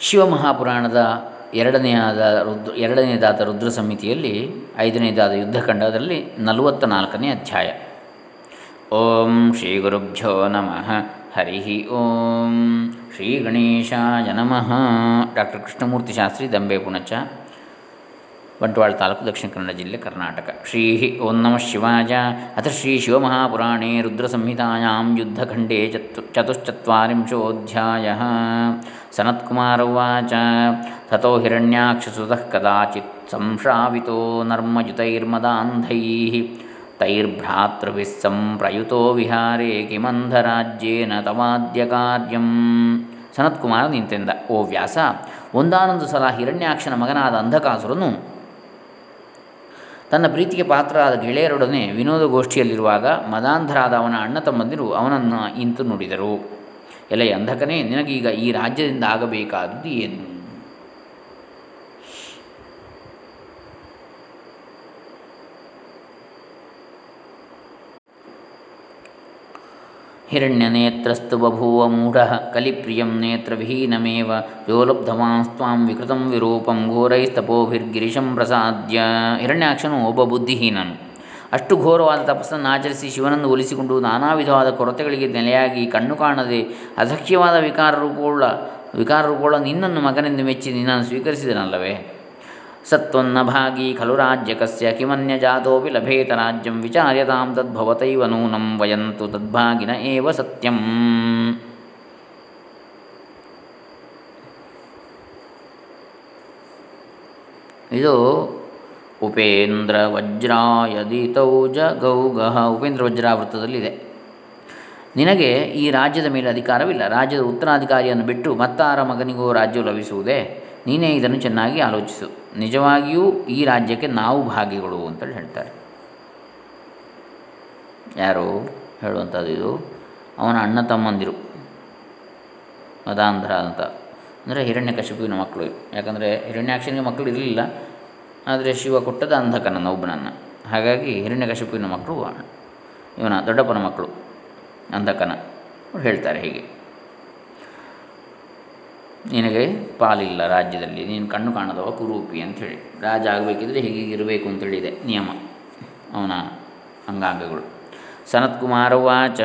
ಶಿವಮಹಾಪುರಾಣದ ಎರಡನೆಯಾದ ರುದ್ರ ಎರಡನೆಯದಾದ ರುದ್ರ ಸಮಿತಿಯಲ್ಲಿ ಐದನೇದಾದ ಯುದ್ಧಖಂಡ ಅದರಲ್ಲಿ ನಲವತ್ತ ನಾಲ್ಕನೇ ಅಧ್ಯಾಯ. ಓಂ ಶ್ರೀ ಗುರುಭ್ಯೋ ನಮಃ. ಹರಿ ಓಂ. ಶ್ರೀ ಗಣೇಶಾಯ ನಮಃ. ಡಾಕ್ಟರ್ ಕೃಷ್ಣಮೂರ್ತಿ ಶಾಸ್ತ್ರಿ ದಂಬೆ ಪುಣಚ. ಬಂಟ್ವಾಳ ತಾಲೂಕು ದಕ್ಷಿಣ ಕನ್ನಡ ಜಿಲ್ಲೆ ಕರ್ನಾಟಕ. ಶ್ರೀ ಓಂ ನಮಃ ಶಿವಾಯ. ಅಥ ಶ್ರೀ ಶಿವಮಹಾಪುರಾಣೇ ರುದ್ರಸಂಹಿತಾಯಾಂ ಯುದ್ಧಖಂಡೇ ಚತು ಚತುಶ್ಚತ್ವರಿಂಶೋಧ್ಯಾಯ. ಸನತ್ಕುಮಾರ ಉವಾಚ. ತಥೋ ಹಿರಣ್ಯಾಕ್ಷಸುತಃ ಕದಾಚಿತ್ ಸಂಶ್ರಾವಿತೋ ನರ್ಮಯುತೈರ್ಮದಾಂಧೈ. ತೈರ್ಭ್ರಾತೃಭಿः ಸಂಪ್ರಯುತೋ ವಿಹಾರೇ ಕಿಮಂಧರಾಜ್ಯೇನ ತವಾದ್ಯ ಕಾರ್ಯಂ ಸನತ್ಕುಮಾರ ನಿಂತೆಂದ. ಓ ವ್ಯಾಸ, ಒಂದಾನೊಂದು ಸಲ ಹಿರಣ್ಯಾಕ್ಷನ ಮಗನಾದ ಅಂಧಕಾಸುರನು ತನ್ನ ಪ್ರೀತಿಗೆ ಪಾತ್ರರಾದ ಗೆಳೆಯರೊಡನೆ ವಿನೋದಗೋಷ್ಠಿಯಲ್ಲಿರುವಾಗ ಮದಾಂಧರಾದ ಅವನ ಅಣ್ಣ ತಮ್ಮಂದಿರು ಅವನನ್ನು ಇಂತು ನುಡಿದರು. ಎಲೆ ಅಂಧಕನೇ, ನಿನಗೀಗ ಈ ರಾಜ್ಯದಿಂದ ಆಗಬೇಕಾದದ್ದು ಏನು? ಹಿರಣ್ಯನೇತ್ರಸ್ತು ಬಭೂವ ಮೂಢ ಕಲಿಪ್ರಿಯಂ ನೇತ್ರವಿಹೀನಮೇವ ಯೋ ಲಬ್ಧವಾಂಸ್ತ್ವಾಂ ವಿಕೃತಂ ವಿರೂಪಂ ಘೋರೈಸ್ತಪೋಭಿರ್ಗಿರಿಶಂ ಪ್ರಸಾದ್ಯ. ಹಿರಣ್ಯಾಕ್ಷನು ಒಬ್ಬ ಬುದ್ಧಿಹೀನನು. ಅಷ್ಟು ಘೋರವಾದ ತಪಸ್ಸನ್ನು ಆಚರಿಸಿ ಶಿವನನ್ನು ಒಲಿಸಿಕೊಂಡು ನಾನಾ ವಿಧವಾದ ಕೊರತೆಗಳಿಗೆ ನೆಲೆಯಾಗಿ ಕಣ್ಣು ಕಾಣದೆ ಅಸಖ್ಯವಾದ ವಿಕಾರ ರೂಪವುಳ್ಳ ವಿಕಾರ ರೂಪವುಳ್ಳ ನಿನ್ನನ್ನು ಮಗನೆಂದು ಮೆಚ್ಚಿ ನಿನ್ನನ್ನು ಸ್ವೀಕರಿಸಿದನಲ್ಲವೇ? ಸತ್ವನ್ನ ಭಾಗಿ ಖಲು ರಾಜ್ಯಕಸ್ಯ ಕಿಮನ್ಯಜಾತೋಪಿ ಲಭೇತ ರಾಜ್ಯಂ ವಿಚಾರ್ಯತಾಂ ತದ್ಭವತೈವ ನೂನಂ ವಯಂತು ತದ್ಭಾಗಿನ ಏವ ಸತ್ಯಂ. ಇದು ಉಪೇಂದ್ರ ವಜ್ರಾಯದಿತೌ ಜಗೌಗಃ ಉಪೇಂದ್ರ ವಜ್ರಾವೃತ್ತದಲ್ಲಿದೆ ನಿನಗೆ ಈ ರಾಜ್ಯದ ಮೇಲೆ ಅಧಿಕಾರವಿಲ್ಲ. ರಾಜ್ಯದ ಉತ್ತರಾಧಿಕಾರಿಯನ್ನು ಬಿಟ್ಟು ಮತ್ತಾರ ಮಗನಿಗೂ ರಾಜ್ಯವು ಲಭಿಸುವುದೇ? ನೀನೇ ಇದನ್ನು ಚೆನ್ನಾಗಿ ಆಲೋಚಿಸು. ನಿಜವಾಗಿಯೂ ಈ ರಾಜ್ಯಕ್ಕೆ ನಾವು ಭಾಗಿಗಳು ಅಂತೇಳಿ ಹೇಳ್ತಾರೆ. ಯಾರು ಹೇಳುವಂಥದ್ದು ಇದು? ಅವನ ಅಣ್ಣ ತಮ್ಮಂದಿರು. ಮದಾಂಧ್ರ ಅಂತ. ಅಂದರೆ ಹಿರಣ್ಯಕಶಿಪುವಿನ ಮಕ್ಕಳು. ಯಾಕಂದರೆ ಹಿರಣ್ಯಾಕ್ಷನಿಗೆ ಮಕ್ಕಳು ಇರಲಿಲ್ಲ. ಆದರೆ ಶಿವ ಕೊಟ್ಟದ ಅಂಧಕನನ್ನು ಒಬ್ಬನನ್ನು ಹಾಗಾಗಿ ಹಿರಣ್ಯಕಶಿಪುವಿನ ಮಕ್ಕಳು ಇವನ ದೊಡ್ಡಪ್ಪನ ಮಕ್ಕಳು ಅಂಧಕನ. ಅವ್ರು ಹೇಳ್ತಾರೆ ಹೀಗೆ. ನಿನಗೆ ಪಾಲಿಲ್ಲ ರಾಜ್ಯದಲ್ಲಿ, ನೀನು ಕಣ್ಣು ಕಾಣದವ ಕುರೂಪಿ ಅಂಥೇಳಿ. ರಾಜ ಆಗಬೇಕಿದ್ರೆ ಹೀಗೆ ಇರಬೇಕು ಅಂತೇಳಿದೆ, ನಿಯಮ. ಅವನ ಅಂಗಾಂಗಗಳು. ಸನತ್ಕುಮಾರ ಉಚ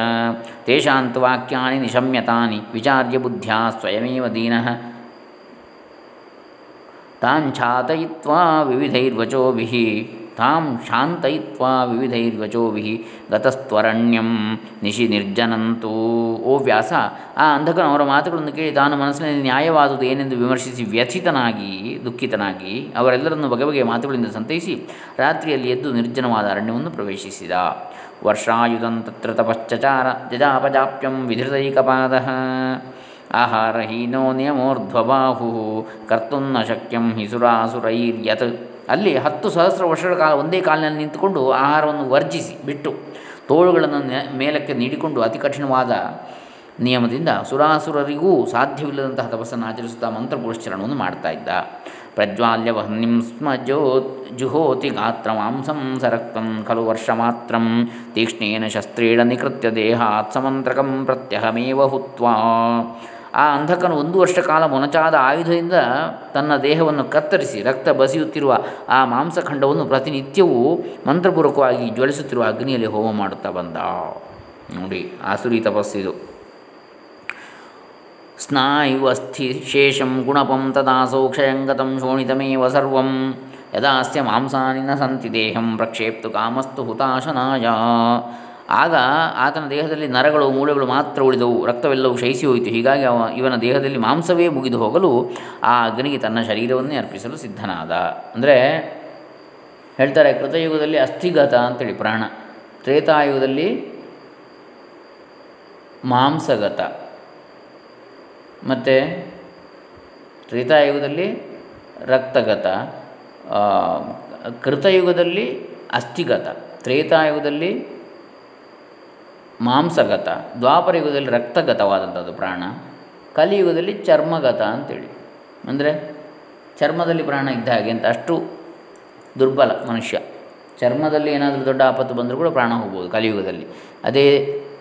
ತೇಷಾಂತ ವಾಕ್ಯಾನಿ ನಿಶಮ್ಯತಾನಿ, ವಿಚಾರ್ಯ ಬುದ್ಧ್ಯಾ ಸ್ವಯಮೇವ ದೀನಃ. ವಿವಿಧೈರ್ವಚೋಭಿ ವಿವಿಧೈರ್ವಚೋಭಿಃ. ತಾಂ ಶಾಂತಯಿತ್ವಾ ವಿವಿಧೈರ್ವಚೋಭಿ ಗತಸ್ತ್ವರಣ್ಯಂ ನಿಶಿ ನಿರ್ಜನಂತೂ ಓ ವ್ಯಾಸ, ಆ ಅಂಧಕನು ಅವರ ಮಾತುಗಳನ್ನು ಕೇಳಿ ತಾನು ಮನಸ್ಸಿನಲ್ಲಿ ನ್ಯಾಯವಾದುದು ಏನೆಂದು ವಿಮರ್ಶಿಸಿ ವ್ಯಥಿತನಾಗಿ, ದುಃಖಿತನಾಗಿ ಅವರೆಲ್ಲರನ್ನು ಬಗೆ ಬಗೆಯ ಮಾತುಗಳಿಂದ ಸಂತೈಸಿ ರಾತ್ರಿಯಲ್ಲಿ ಎದ್ದು ನಿರ್ಜನವಾದ ಅರಣ್ಯವನ್ನು ಪ್ರವೇಶಿಸಿದ. ವರ್ಷಾಯುಧಂ ತತ್ರ ತಪಶ್ಚಚಾರ ಜಜಾಪಜಾಪ್ಯಂ ವಿಧೃತೈಕಪಾದ. ಆಹಾರಹೀನೋ ನಿಯಮೋರ್ಧ್ವಬಾಹು ಕರ್ತುನ್ನ ಶಕ್ಯಂ ಹಿ ಸುರಾಸುರೈರ್ಯತ್ ಅಲ್ಲಿ ಹತ್ತು ಸಹಸ್ರ ವರ್ಷಗಳ ಕಾಲ ಒಂದೇ ಕಾಲಿನಲ್ಲಿ ನಿಂತುಕೊಂಡು ಆಹಾರವನ್ನು ವರ್ಜಿಸಿ ಬಿಟ್ಟು ತೋಳುಗಳನ್ನು ಮೇಲಕ್ಕೆ ನೀಡಿಕೊಂಡು ಅತಿ ಕಠಿಣವಾದ ನಿಯಮದಿಂದ ಸುರಾಸುರರಿಗೂ ಸಾಧ್ಯವಿಲ್ಲದಂತಹ ತಪಸ್ಸನ್ನು ಆಚರಿಸುತ್ತಾ ಮಂತ್ರಪುರಶ್ಚರಣವನ್ನು ಮಾಡ್ತಾ ಇದ್ದ. ಪ್ರಜ್ವಾಲ್ಯ ವಹ್ನಿಂ ಸ್ಮ ಜೋ, ಜುಹೋತಿ ಗಾತ್ರ ಮಾಂಸಂ ಸರಕ್ತಂ ಖಲು ವರ್ಷ ಮಾತ್ರ ತೀಕ್ಷ್ಣೇನ ಶಸ್ತ್ರೇಣ ನಿಕೃತ್ಯ ದೇಹಾತ್ ಸಮಂತ್ರಕಂ ಪ್ರತ್ಯಹಮೇವ ಹುತ್ವಾ. ಆ ಅಂಧಕನು ಒಂದು ವರ್ಷ ಕಾಲ ಮೊನಚಾದ ಆಯುಧದಿಂದ ತನ್ನ ದೇಹವನ್ನು ಕತ್ತರಿಸಿ ರಕ್ತ ಬಸಿಯುತ್ತಿರುವ ಆ ಮಾಂಸಖಂಡವನ್ನು ಪ್ರತಿನಿತ್ಯವೂ ಮಂತ್ರಪೂರ್ವಕವಾಗಿ ಜ್ವಲಿಸುತ್ತಿರುವ ಅಗ್ನಿಯಲ್ಲಿ ಹೋಮ ಮಾಡುತ್ತಾ ಬಂದ. ನೋಡಿ, ಆಸುರಿ ತಪಸ್ಸಿದು ಸ್ನಾಯುವಸ್ಥಿ ಶೇಷಂ ಗುಣಪಂ ತದಾ ಕ್ಷಯಂಗತಂ ಶೋಣಿತಮೇವ ಸರ್ವಂ. ಯದಾಸ್ಯ ಮಾಂಸಾನಿ ನ ಸಂತಿ ದೇಹಂ ಪ್ರಕ್ಷೇಪ್ತು ಕಾಮಸ್ತು ಹುತಾಶನಾಯ. ಆಗ ಆತನ ದೇಹದಲ್ಲಿ ನರಗಳು, ಮೂಳೆಗಳು ಮಾತ್ರ ಉಳಿದವು, ರಕ್ತವೆಲ್ಲವೂ ಕ್ಷಯಿಸಿ ಹೋಯಿತು. ಹೀಗಾಗಿ ಅವ ಇವನ ದೇಹದಲ್ಲಿ ಮಾಂಸವೇ ಮುಗಿದು ಹೋಗಲು ಆ ಅಗ್ನಿಗೆ ತನ್ನ ಶರೀರವನ್ನೇ ಅರ್ಪಿಸಲು ಸಿದ್ಧನಾದ. ಅಂದರೆ ಹೇಳ್ತಾರೆ, ಕೃತಯುಗದಲ್ಲಿ ಅಸ್ಥಿಗತ ಅಂತೇಳಿ ಪ್ರಾಣ, ತ್ರೇತಾಯುಗದಲ್ಲಿ ಮಾಂಸಗತ. ಮತ್ತು ತ್ರೇತಾಯುಗದಲ್ಲಿ ರಕ್ತಗತ ಕೃತಯುಗದಲ್ಲಿ ಅಸ್ಥಿಗತ, ತ್ರೇತಾಯುಗದಲ್ಲಿ ಮಾಂಸಗತ ದ್ವಾಪರಯುಗದಲ್ಲಿ ರಕ್ತಗತವಾದಂಥದ್ದು ಪ್ರಾಣ, ಕಲಿಯುಗದಲ್ಲಿ ಚರ್ಮಗತ ಅಂತೇಳಿ. ಅಂದರೆ ಚರ್ಮದಲ್ಲಿ ಪ್ರಾಣ ಇದ್ದ ಹಾಗೆ ಅಂತ ಅಷ್ಟು ದುರ್ಬಲ ಮನುಷ್ಯ. ಚರ್ಮದಲ್ಲಿ ಏನಾದರೂ ದೊಡ್ಡ ಆಪತ್ತು ಬಂದರೂ ಕೂಡ ಪ್ರಾಣ ಹೋಗ್ಬೋದು ಕಲಿಯುಗದಲ್ಲಿ. ಅದೇ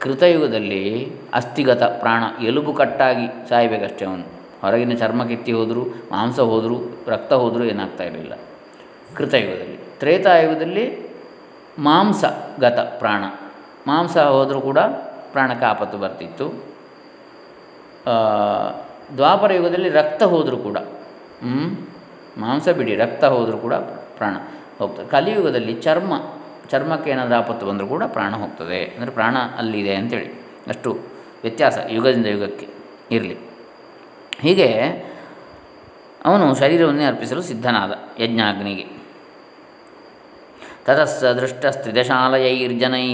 ಕೃತಯುಗದಲ್ಲಿ ಅಸ್ಥಿಗತ ಪ್ರಾಣ, ಎಲುಬು ಕಟ್ಟಾಗಿ ಸಾಯಬೇಕಷ್ಟೇ ಅವನು. ಹೊರಗಿನ ಚರ್ಮ ಕಿತ್ತಿ ಹೋದರೂ, ಮಾಂಸ ಹೋದರೂ, ರಕ್ತ ಹೋದರೂ ಏನಾಗ್ತಾ ಇರಲಿಲ್ಲ. ಕೃತಯುಗದಲ್ಲಿ, ತ್ರೇತಾಯುಗದಲ್ಲಿ ಮಾಂಸಗತ ಪ್ರಾಣ. ಮಾಂಸ ಹೋದರೂ ಕೂಡ ಪ್ರಾಣಕ್ಕೆ ಆಪತ್ತು ಬರ್ತಿತ್ತು. ದ್ವಾಪರ ಯುಗದಲ್ಲಿ ರಕ್ತ ಹೋದರೂ ಕೂಡ ಮಾಂಸ ಬಿಡಿ, ರಕ್ತ ಹೋದರೂ ಕೂಡ ಪ್ರಾಣ ಹೋಗ್ತದೆ. ಕಲಿಯುಗದಲ್ಲಿ ಚರ್ಮ, ಚರ್ಮಕ್ಕೆ ಏನಾದರೂ ಆಪತ್ತು ಬಂದರೂ ಕೂಡ ಪ್ರಾಣ ಹೋಗ್ತದೆ. ಅಂದರೆ ಪ್ರಾಣ ಅಲ್ಲಿದೆ ಅಂತೇಳಿ. ಅಷ್ಟು ವ್ಯತ್ಯಾಸ ಯುಗದಿಂದ ಯುಗಕ್ಕೆ ಇರಲಿ. ಹೀಗೆ ಅವನು ಶರೀರವನ್ನೇ ಅರ್ಪಿಸಲು ಸಿದ್ಧನಾದ ಯಜ್ಞಾಗ್ನಿಗೆ. ತತಸ್ಸ ದೃಷ್ಟಸ್ತ್ರಿದಶಾಲಯೈರ್ಜನೈ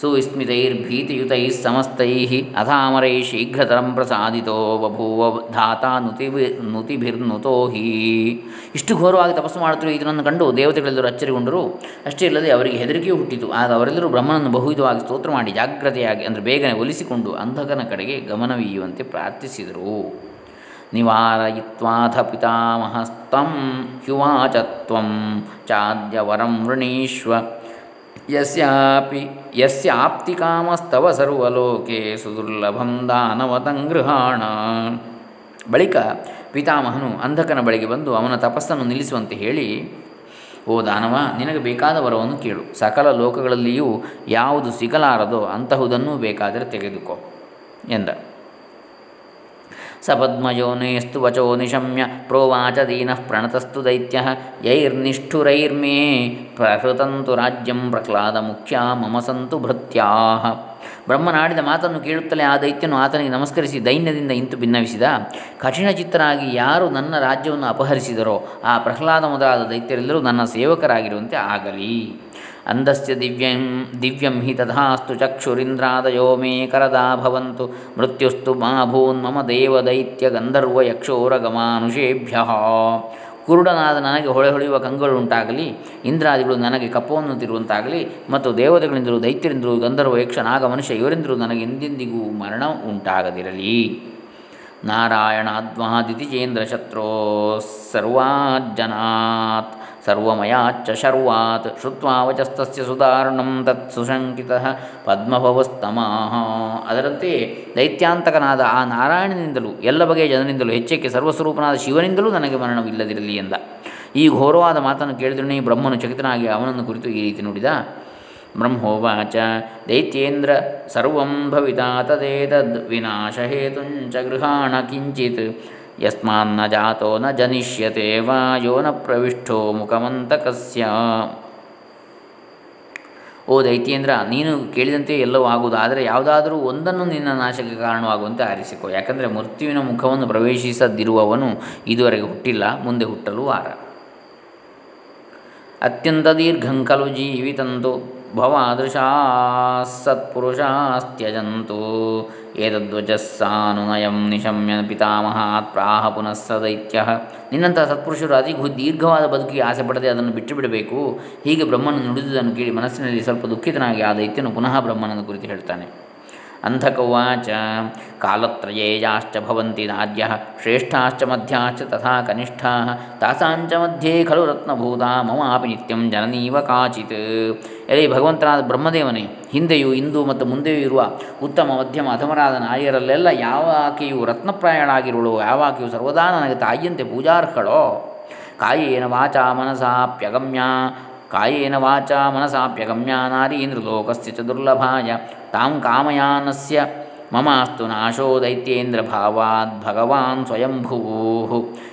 ಸುವಿಸ್ಮಿತೈರ್ಭೀತಿಯುತೈः ಸಮಸ್ತೈ ಅಥಾಮರೈ ಶೀಘ್ರತರಂ ಪ್ರಸಾದಿತೋ ಬಭೂವ ಧಾತಾ ನುತಿಭಿ ನುತಿಭಿರ್ನುತೋ ಹಿ. ಇಷ್ಟು ಘೋರವಾಗಿ ತಪಸ್ಸು ಮಾಡುತ್ತಿರುವ ಇದನ್ನು ಕಂಡು ದೇವತೆಗಳೆಲ್ಲರೂ ಅಚ್ಚರಿಗೊಂಡರು. ಅಷ್ಟೇ ಇಲ್ಲದೆ ಅವರಿಗೆ ಹೆದರಿಕೆಯೂ ಹುಟ್ಟಿತು. ಆಗ ಅವರೆಲ್ಲರೂ ಬ್ರಹ್ಮನನ್ನು ಬಹುವಿಧವಾಗಿ ಸ್ತೋತ್ರ ಮಾಡಿ ಜಾಗ್ರತೆಯಾಗಿ ಅಂದರೆ ಬೇಗನೆ ಒಲಿಸಿಕೊಂಡು ಅಂಧಕನ ಕಡೆಗೆ ಗಮನವೀಯುವಂತೆ ಪ್ರಾರ್ಥಿಸಿದರು. ನಿವಾರಯಿತ್ವಾಥ ಪಿತಾಮಹಸ್ತಂ ಹ್ಯುವಾಚತ್ವಂ ಚಾದ್ಯವರಂ ವೃಣೀಶ್ವ ಯಸ್ಯಾಪಿ ಯಸ್ಯಾಪ್ತಿಕಾಮಸ್ತವ ಸರ್ವಲೋಕೆ ಸುದುರ್ಲಭಂ ದಾನವತಂಗೃಹಾಣ ಬಳಿಕ ಪಿತಾಮಹನು ಅಂಧಕನ ಬಳಿಗೆ ಬಂದು ಅವನ ತಪಸ್ಸನ್ನು ನಿಲ್ಲಿಸುವಂತೆ ಹೇಳಿ, ಓ ದಾನವ, ನಿನಗೆ ಬೇಕಾದ ವರವನ್ನು ಕೇಳು. ಸಕಲ ಲೋಕಗಳಲ್ಲಿಯೂ ಯಾವುದು ಸಿಗಲಾರದೋ ಅಂತಹುದನ್ನು ಬೇಕಾದರೆ ತೆಗೆದುಕೋ ಎಂದ. ಸಪದ್ಮಯೋನೇಸ್ತು ವಚೋ ನಿಶಮ್ಯ ಪ್ರೋವಾಚ ದೀನಃ ಪ್ರಣತಸ್ತು ದೈತ್ಯ ಯೈರ್ನಿಷ್ಠುರೈರ್ಮೇ ಪ್ರಕೃತಂತು ರಾಜ್ಯಂ ಪ್ರಹ್ಲಾದ ಮುಖ್ಯ ಮಮ ಸಂತು ಭೃತ್ಯಾ ಬ್ರಹ್ಮನಾಡಿದ ಮಾತನ್ನು ಕೇಳುತ್ತಲೇ ಆ ದೈತ್ಯನು ಆತನಿಗೆ ನಮಸ್ಕರಿಸಿ ದೈನ್ಯದಿಂದ ಇಂತು ಭಿನ್ನವಿಸಿದ ಕಠಿಣ ಚಿತ್ತರಾಗಿ ಯಾರು ನನ್ನ ರಾಜ್ಯವನ್ನು ಅಪಹರಿಸಿದರೋ ಆ ಪ್ರಹ್ಲಾದ ಮೊದಲಾದ ದೈತ್ಯರೆಲ್ಲರೂ ನನ್ನ ಸೇವಕರಾಗಿರುವಂತೆ ಆಗಲಿ. ಅಂಧಸ್ಯ ದಿವ್ಯಂ ದಿವ್ಯಂ ಹಿ ತಥಾಸ್ತು ಚಕ್ಷುರಿಂದ್ರಾದಯೋ ಮೇ ಕರದಾ ಭವಂತು. ಮೃತ್ಯುಸ್ತು ಮಾ ಭೂನ್ ಮಮ ದೇವದೈತ್ಯ ಗಂಧರ್ವ ಯಕ್ಷೋರಗಮಾನುಷೇಭ್ಯ ಕುರುಡನಾದ ನನಗೆ ಹೊಳೆ ಹೊಳೆಯುವ ಕಂಗಳುಂಟಾಗಲಿ ಇಂದ್ರಾದಿಗಳು ನನಗೆ ಕಪ್ಪವನ್ನು ತಿರುವಂತಾಗಲಿ, ಮತ್ತು ದೇವತೆಗಳಿಂದಲೂ ದೈತ್ಯರಿಂದಲೂ ಗಂಧರ್ವ ಯಕ್ಷ ನಾಗ ಮನುಷ್ಯ ಇವರಿಂದಲೂ ನನಗೆ ಎಂದೆಂದಿಗೂ ಮರಣ ಉಂಟಾಗದಿರಲಿ. ನಾರಾಯಣಾದ್ವಾದಿತಿಜೇಂದ್ರ ಶತ್ರೋ ಸರ್ವಾಜ್ಜನಾತ್. ಸರ್ವಮಯಾಚ್ಚ ಶರ್ವಾತ್. ಶ್ರುತ್ವಾ ವಚಸ್ತಸ್ಯ ಸುಧಾರಣಂ ತತ್ ಸುಶಂಕಿತಃ ಪದ್ಮಭವಸ್ತಮಃ ಅದರಂತೆ ದೈತ್ಯಾಂತಕನಾದ ಆ ನಾರಾಯಣನಿಂದಲೂ, ಎಲ್ಲ ಬಗೆಯ ಜನರಿಂದಲೂ ಹೆಚ್ಚೆಕ್ಕೆ ಸರ್ವಸ್ವರೂಪನಾದ ಶಿವನಿಂದಲೂ ನನಗೆ ಮರಣವಿಲ್ಲದಿರಲಿ ಎಂದ. ಈ ಘೋರವಾದ ಮಾತನ್ನು ಕೇಳಿದ್ರೆ ಬ್ರಹ್ಮನು ಚಕಿತನಾಗಿ ಅವನನ್ನು ಕುರಿತು ಈ ರೀತಿ ನುಡಿದ. ಬ್ರಹ್ಮೋವಾಚ, ದೈತ್ಯೇಂದ್ರ ಸರ್ವಂ ಭವಿತಾ ತದೇತದ್ ವಿನಾಶಹೇತುಂಚ ಗೃಹಾಣ ಕಿಂಚಿತ್. ಯಸ್ಮಾನ್ನ ಜಾತೋ ನ ಜನಿಷ್ಯತೆ ವಾಯೋ ನ ಪ್ರವಿಷ್ಟೋ ಮುಖಮಂತಕಸ್ಯ ಓ ದೈತ್ಯೇಂದ್ರ ನೀನು ಕೇಳಿದಂತೆ ಎಲ್ಲವೂ ಆಗುವುದು, ಆದರೆ ಯಾವುದಾದರೂ ಒಂದನ್ನು ನಿನ್ನ ನಾಶಕ್ಕೆ ಕಾರಣವಾಗುವಂತೆ ಆರಿಸಿಕೊ. ಯಾಕಂದರೆ ಮೃತ್ಯುವಿನ ಮುಖವನ್ನು ಪ್ರವೇಶಿಸದಿರುವವನು ಇದುವರೆಗೆ ಹುಟ್ಟಿಲ್ಲ, ಮುಂದೆ ಹುಟ್ಟಲು ವಾರ. ಅತ್ಯಂತ ದೀರ್ಘಂಕಲು ಜೀವಿತಂತು. ಭವಾದೃಶಾ ಸತ್ಪುರುಷಾಸ್ತ್ಯಜಂತು ಏತದ್ವಜಸ್ಸಾನುನಯಂ ನಿಶಮ್ಯ ಪಿತಾಮಹಾತ್ ಪ್ರಾಹ ಪುನಃ ಸ ದೈತ್ಯ ನಿನ್ನಂತಹ ಸತ್ಪುರುಷರು ಅತಿ ದೀರ್ಘವಾದ ಬದುಕಿಗೆ ಆಸೆ ಪಡದೆ ಅದನ್ನು ಬಿಟ್ಟು ಬಿಡಬೇಕು ಹೀಗೆ ಬ್ರಹ್ಮನು ನುಡಿದುದನ್ನು ಕೇಳಿ ಮನಸ್ಸಿನಲ್ಲಿ ಸ್ವಲ್ಪ ದುಃಖಿತನಾಗಿ ಆ ದೈತ್ಯನು ಪುನಃ ಬ್ರಹ್ಮನನ್ನು ಕುರಿತು ಹೇಳ್ತಾನೆ. ಅಂಧಕವಾಚ ಕಾಲತ್ರಯೇ ಯಾಶ್ಚ ಭವಂತಿ ನಾದ್ಯ, ಶ್ರೇಷ್ಠಾಶ್ಚ ಮಧ್ಯಾಶ್ಚ ತಥಾ ಕನಿಷ್ಠಾ, ತಾಸಾಂಚ ಮಧ್ಯೆ ಖಲು ರತ್ನಭೂತ, ಮಮಾಪಿ ನಿತ್ಯಂ ಜನನೀವ ಕಾಚಿತ್। ಎಲೆ ಭಗವಂತನಾದ ಬ್ರಹ್ಮದೇವನೇ, ಹಿಂದೆಯೂ ಇಂದು ಮತ್ತು ಮುಂದೆಯೂ ಇರುವ ಉತ್ತಮ, ಮಧ್ಯಮ ಅಧಮರಾದ ನಾಯರಲ್ಲೆಲ್ಲ ಯಾವ ಆಕೆಯು ರತ್ನಪ್ರಾಯಣಾಗಿರುವಳು ಯಾವ ಆಕೆಯು ಸರ್ವದಾ ನನಗೆ ತಾಯಿಯಂತೆ ಪೂಜಾರ್ಹಳೋ? ಕಾಯೇನ ವಾಚಾ ಮನಸಾಪ್ಯಗಮ್ಯ ಕಾಯೇನ ವಾಚ ಮನಸಾಪ್ಯಗಮ್ಯ ನಾರೀಂದ್ರಲೋಕಸ್ಯ ಚ ದುರ್ಲಭಾಯ ತಾಂ ಕಾಮಯಾನಸ್ಯ ಮಮಾಸ್ತು ನಾಶೋ ದೈತ್ಯೇಂದ್ರ ಭಾವಾತ್ ಭಗವಾನ್ ಸ್ವಯಂಭೂ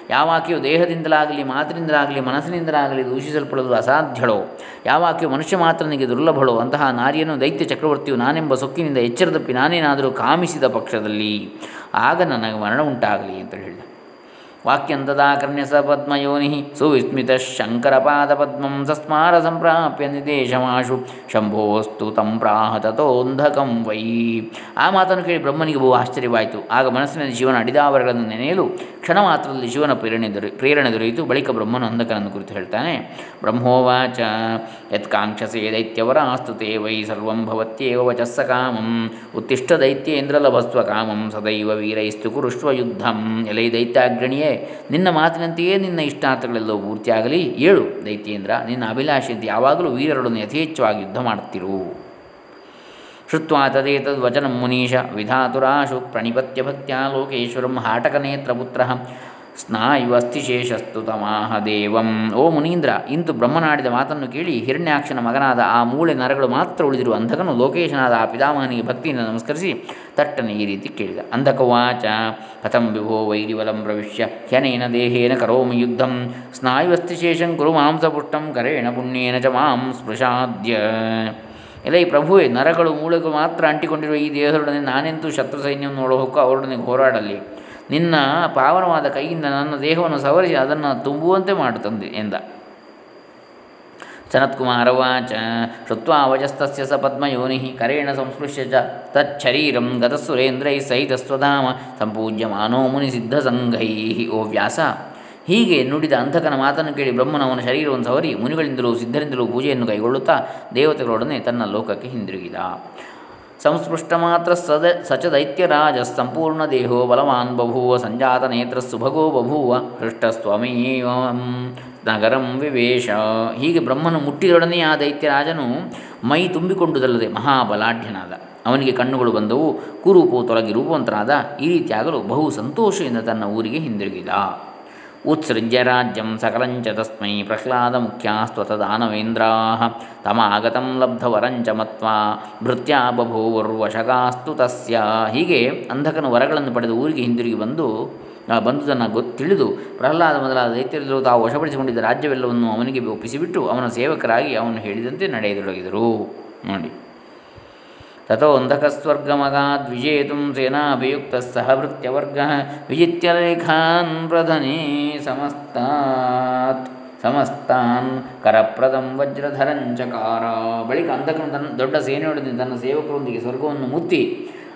ಯಾವಾಕೆಯು ದೇಹದಿಂದಲಾಗಲಿ ಮಾತಿನಿಂದಲಾಗಲಿ ಮನಸ್ಸಿನಿಂದಲಾಗಲಿ ದೂಷಿಸಲ್ಪಡಲು ಅಸಾಧ್ಯಳೋ ಯಾವಾಕೆಯು ಮನುಷ್ಯ ಮಾತ್ರನಿಗೆ ದುರ್ಲಭಳೋ, ಅಂತಹ ನಾರಿಯನ್ನು ದೈತ್ಯ ಚಕ್ರವರ್ತಿಯು ನಾನೆಂಬ ಸೊಕ್ಕಿನಿಂದ ಎಚ್ಚರದಪ್ಪಿ ನಾನೇನಾದರೂ ಕಾಮಿಸಿದ ಪಕ್ಷದಲ್ಲಿ ಆಗ ನನಗೆ ಮರಣ ಉಂಟಾಗಲಿ ಅಂತ ಹೇಳಿದ. ವಾಕ್ಯಂತದಾಕರ್ಣ್ಯ ಸ ಪದ್ಮಯೋನಿ ಸುವಿಸ್ಮಿತ ಶಂಕರಪಾದಪದ್ಮಂ ಸಸ್ಮಾರ ಸಂಪ್ರಾಪ್ಯ ನಿದೇಶಮಾಶು. ಶಂಭೋಸ್ತು ತಂ ಪ್ರಾಹ ತಥೋಂಧಕಂ ವೈ. ಆ ಮಾತನ್ನು ಕೇಳಿ ಬ್ರಹ್ಮನಿಗೆ ಬಹು ಆಶ್ಚರ್ಯವಾಯಿತು. ಆಗ ಮನಸ್ಸಿನಲ್ಲಿ ಜೀವನ ಅಡಿದಾವರಗಳನ್ನು ನೆನೆಯಲು ಕ್ಷಣ ಮಾತ್ರದಲ್ಲಿ ಜೀವನ ಪ್ರೇರಣೆ ದೊರೆ, ಪ್ರೇರಣೆ ದೊರೆಯಿತು. ಬಳಿಕ ಬ್ರಹ್ಮನು ಅಂಧಕನನ್ನು ಕುರಿತು ಹೇಳ್ತಾನೆ, ಬ್ರಹ್ಮೋವಾಚ ಯತ್ಕಾಂಕ್ಷಸೆ ದೈತ್ಯವರಾಸ್ತು ತೇ ವೈ ಸರ್ವಂ ಭವತ್ಯೇವ ವಚಸ್ಸ ಕಾಮಂ. ಉತ್ತಿಷ್ಟ ದೈತ್ಯೇಂದ್ರ ಲಭಸ್ವ ಕಾಮಂ. ಸದೈವ ವೀರೈಸ್ತು ಕುರುಷ್ವ ಯುದ್ಧಂ. ಎಲೈ ದೈತ್ಯಾಗ್ರಣಿಯೇ ನಿನ್ನ ಮಾತಿನಂತೆಯೇ ನಿನ್ನ ಇಷ್ಟಾರ್ಥಗಳೆಲ್ಲವೂ ಪೂರ್ತಿಯಾಗಲಿ. ಏಳು, ದೈತ್ಯೇಂದ್ರ, ನಿನ್ನ ಅಭಿಲಾಷೆಯಂತೆ ಯಾವಾಗಲೂ ವೀರರೊಡನೆ ಯಥೇಚ್ಛವಾಗಿ ಯುದ್ಧ ಮಾಡುತ್ತಿರು. ಶುತ್ವಾ ತದೇತದ್ವಚನ ಮುನೀಶ, ವಿಧಾತುರಾಶು ಪ್ರಣಿಪತ್ಯ ಭಕ್ತ್ಯಾ ಲೋಕೇಶ್ವರಂ ಹಾಟಕನೇತ್ರಪುತ್ರ ಸ್ನಾಯುವಸ್ಥಿಶೇಷಸ್ತು ತಮಾಹ ಓ ಮುನೀಂದ್ರ, ಇಂದು ಬ್ರಹ್ಮನಾಡಿದ ಮಾತನ್ನು ಕೇಳಿ ಹಿರಣ್ಯಾಕ್ಷನ ಮಗನಾದ ಆ ಮೂಳೆ ನರಗಳು ಮಾತ್ರ ಉಳಿದಿರುವ ಅಂಧಕನು ಲೋಕೇಶನಾದ ಆ ಪಿತಾಮಹನಿಗೆ ಭಕ್ತಿಯಿಂದ ನಮಸ್ಕರಿಸಿ ತಟ್ಟನೆ ಈ ರೀತಿ ಕೇಳಿದ. ಅಂಧಕವಾಚ, ಕಥಂ ವಿಭೋ ವೈರಿವಲಂ ಪ್ರವಿಶ್ಯ ಹ್ಯನೇನ ದೇಹೇನ ಕರೋಮಿ ಯುದ್ಧಂ ಸ್ನಾಯುವಸ್ಥಿಶೇಷಂ ಕುರು ಮಾಂಸಪುಷ್ಟಂ, ಕರೇಣ ಪುಣ್ಯೇನ ಚ ಮಾಂ ಸ್ಪೃಶಾದ್ಯ. ಎಲ್ಲ ಈ ಪ್ರಭುವೇ, ನರಗಳು ಮೂಳೆಗಳು ಮಾತ್ರ ಅಂಟಿಕೊಂಡಿರುವ ಈ ದೇಹದೊಡನೆ ನಾನೆಂತೂ ಶತ್ರು ಸೈನ್ಯವನ್ನು ನೋಡೋಕ್ಕೂ ಅವರೊಡನೆ ಹೋರಾಡಲಿ. ನಿನ್ನ ಪಾವನವಾದ ಕೈಯಿಂದ ನನ್ನ ದೇಹವನ್ನು ಸವರಿಸಿ ಅದನ್ನು ತುಂಬುವಂತೆ ಮಾಡುತ್ತಂದೆ ಎಂದ. ಸನತ್ಕುಮಾರವಾಚ ಶ್ರುತ್ವಾ ವಜಸ್ತಸ್ಯ ಸ ಪದ್ಮಯೋನಿ ಕರೇಣ ಸಂಸ್ಪೃಶ್ಯ ಚ ತಚ್ಛರೀರಂ ಗತಸುರೇಂದ್ರೈ ಸಹಿತಸ್ವಧಾಮ ಸಂಪೂಜ್ಯ ಮಾನೋ ಮುನಿಸಿದ್ಧಸಂಘೈ ಓ ವ್ಯಾಸ, ಹೀಗೆ ನುಡಿದ ಅಂಧಕನ ಮಾತನ್ನು ಕೇಳಿ ಬ್ರಹ್ಮನ ಅವನ ಶರೀರವನ್ನು ಸವರಿ ಮುನಿಗಳಿಂದಲೂ ಸಿದ್ಧರಿಂದಲೂ ಪೂಜೆಯನ್ನು ಕೈಗೊಳ್ಳುತ್ತಾ ದೇವತೆಗಳೊಡನೆ ತನ್ನ ಲೋಕಕ್ಕೆ ಹಿಂದಿರುಗಿದ. ಸಂಸ್ಪೃಷ್ಟ ಮಾತ್ರ ಸದ ಸಚ ದೈತ್ಯರಾಜ ಸಂಪೂರ್ಣ ದೇಹೋ ಬಲವಾನ್ ಬಭೂವ ಸುಭಗೋ ಬಭೂವ ಹೃಷ್ಟಸ್ವಮೇವಂ ನಗರಂ ವಿವೇಶ. ಹೀಗೆ ಬ್ರಹ್ಮನು ಮುಟ್ಟಿದೊಡನೆ ಆ ದೈತ್ಯರಾಜನು ಮೈ ತುಂಬಿಕೊಂಡುದಲ್ಲದೆ ಮಹಾಬಲಾಢ್ಯನಾದ. ಅವನಿಗೆ ಕಣ್ಣುಗಳು ಬಂದವು, ಕುರೂಪು ತೊಲಗಿ ರೂಪವಂತನಾದ ಈ ರೀತಿಯಾಗಲು ಬಹು ಸಂತೋಷದಿಂದ ತನ್ನ ಊರಿಗೆ ಹಿಂದಿರುಗಿದ. ಉತ್ಸೃಜ್ಯ ರಾಜ್ಯಂ ಸಕಲಂಚ ತಸ್ಮೈ ಪ್ರಹ್ಲಾದ ಮುಖ್ಯಾಸ್ತ್ವತದಾನವೇಂದ್ರಾ ತಮಾಗತಂ ಲಬ್ಧವರಂಚ ಮತ್ವಾ ಭೃತ್ಯ ಬಭೂವರ್ವಶಗಾಸ್ತು ತಸ್ಯ ಹೀಗೆ ಅಂಧಕನು ವರಗಳನ್ನು ಪಡೆದು ಊರಿಗೆ ಹಿಂದಿರುಗಿ ಬಂದು ಬಂದುದನ್ನು ಗೊತ್ತು ತಿಳಿದು ಪ್ರಹ್ಲಾದ ಮೊದಲಾದ ದೈತ್ಯರೆಲ್ಲರೂ ತಾವು ವಶಪಡಿಸಿಕೊಂಡಿದ್ದ ರಾಜ್ಯವೆಲ್ಲವನ್ನು ಅವನಿಗೆ ಒಪ್ಪಿಸಿಬಿಟ್ಟು ಅವನ ಸೇವಕರಾಗಿ ಅವನು ಹೇಳಿದಂತೆ ನಡೆಯತೊಡಗಿದರು. ನೋಡಿ. ತಥೋ ಅಂಧಕಸ್ವರ್ಗಮಗಾದ್ವಿಜೇತು ಸೇನಾಭಿಯುಕ್ತ ಸಹ ವೃತ್ತವರ್ಗ ವಿಜಿತ್ಯಲೇಖಾನ್ ಪ್ರಧನೇ ಸಮಸ್ತಾತ್ ಸಮಸ್ತಾನ್ ಕರಪ್ರದಂ ವಜ್ರಧರಂಚಕಾರ ಬಳಿಕ ಅಂಧಕನು ತನ್ನ ದೊಡ್ಡ ಸೇನೆಯೊಡನೆ ತನ್ನ ಸೇವಕರೊಂದಿಗೆ ಸ್ವರ್ಗವನ್ನು ಮುತ್ತಿ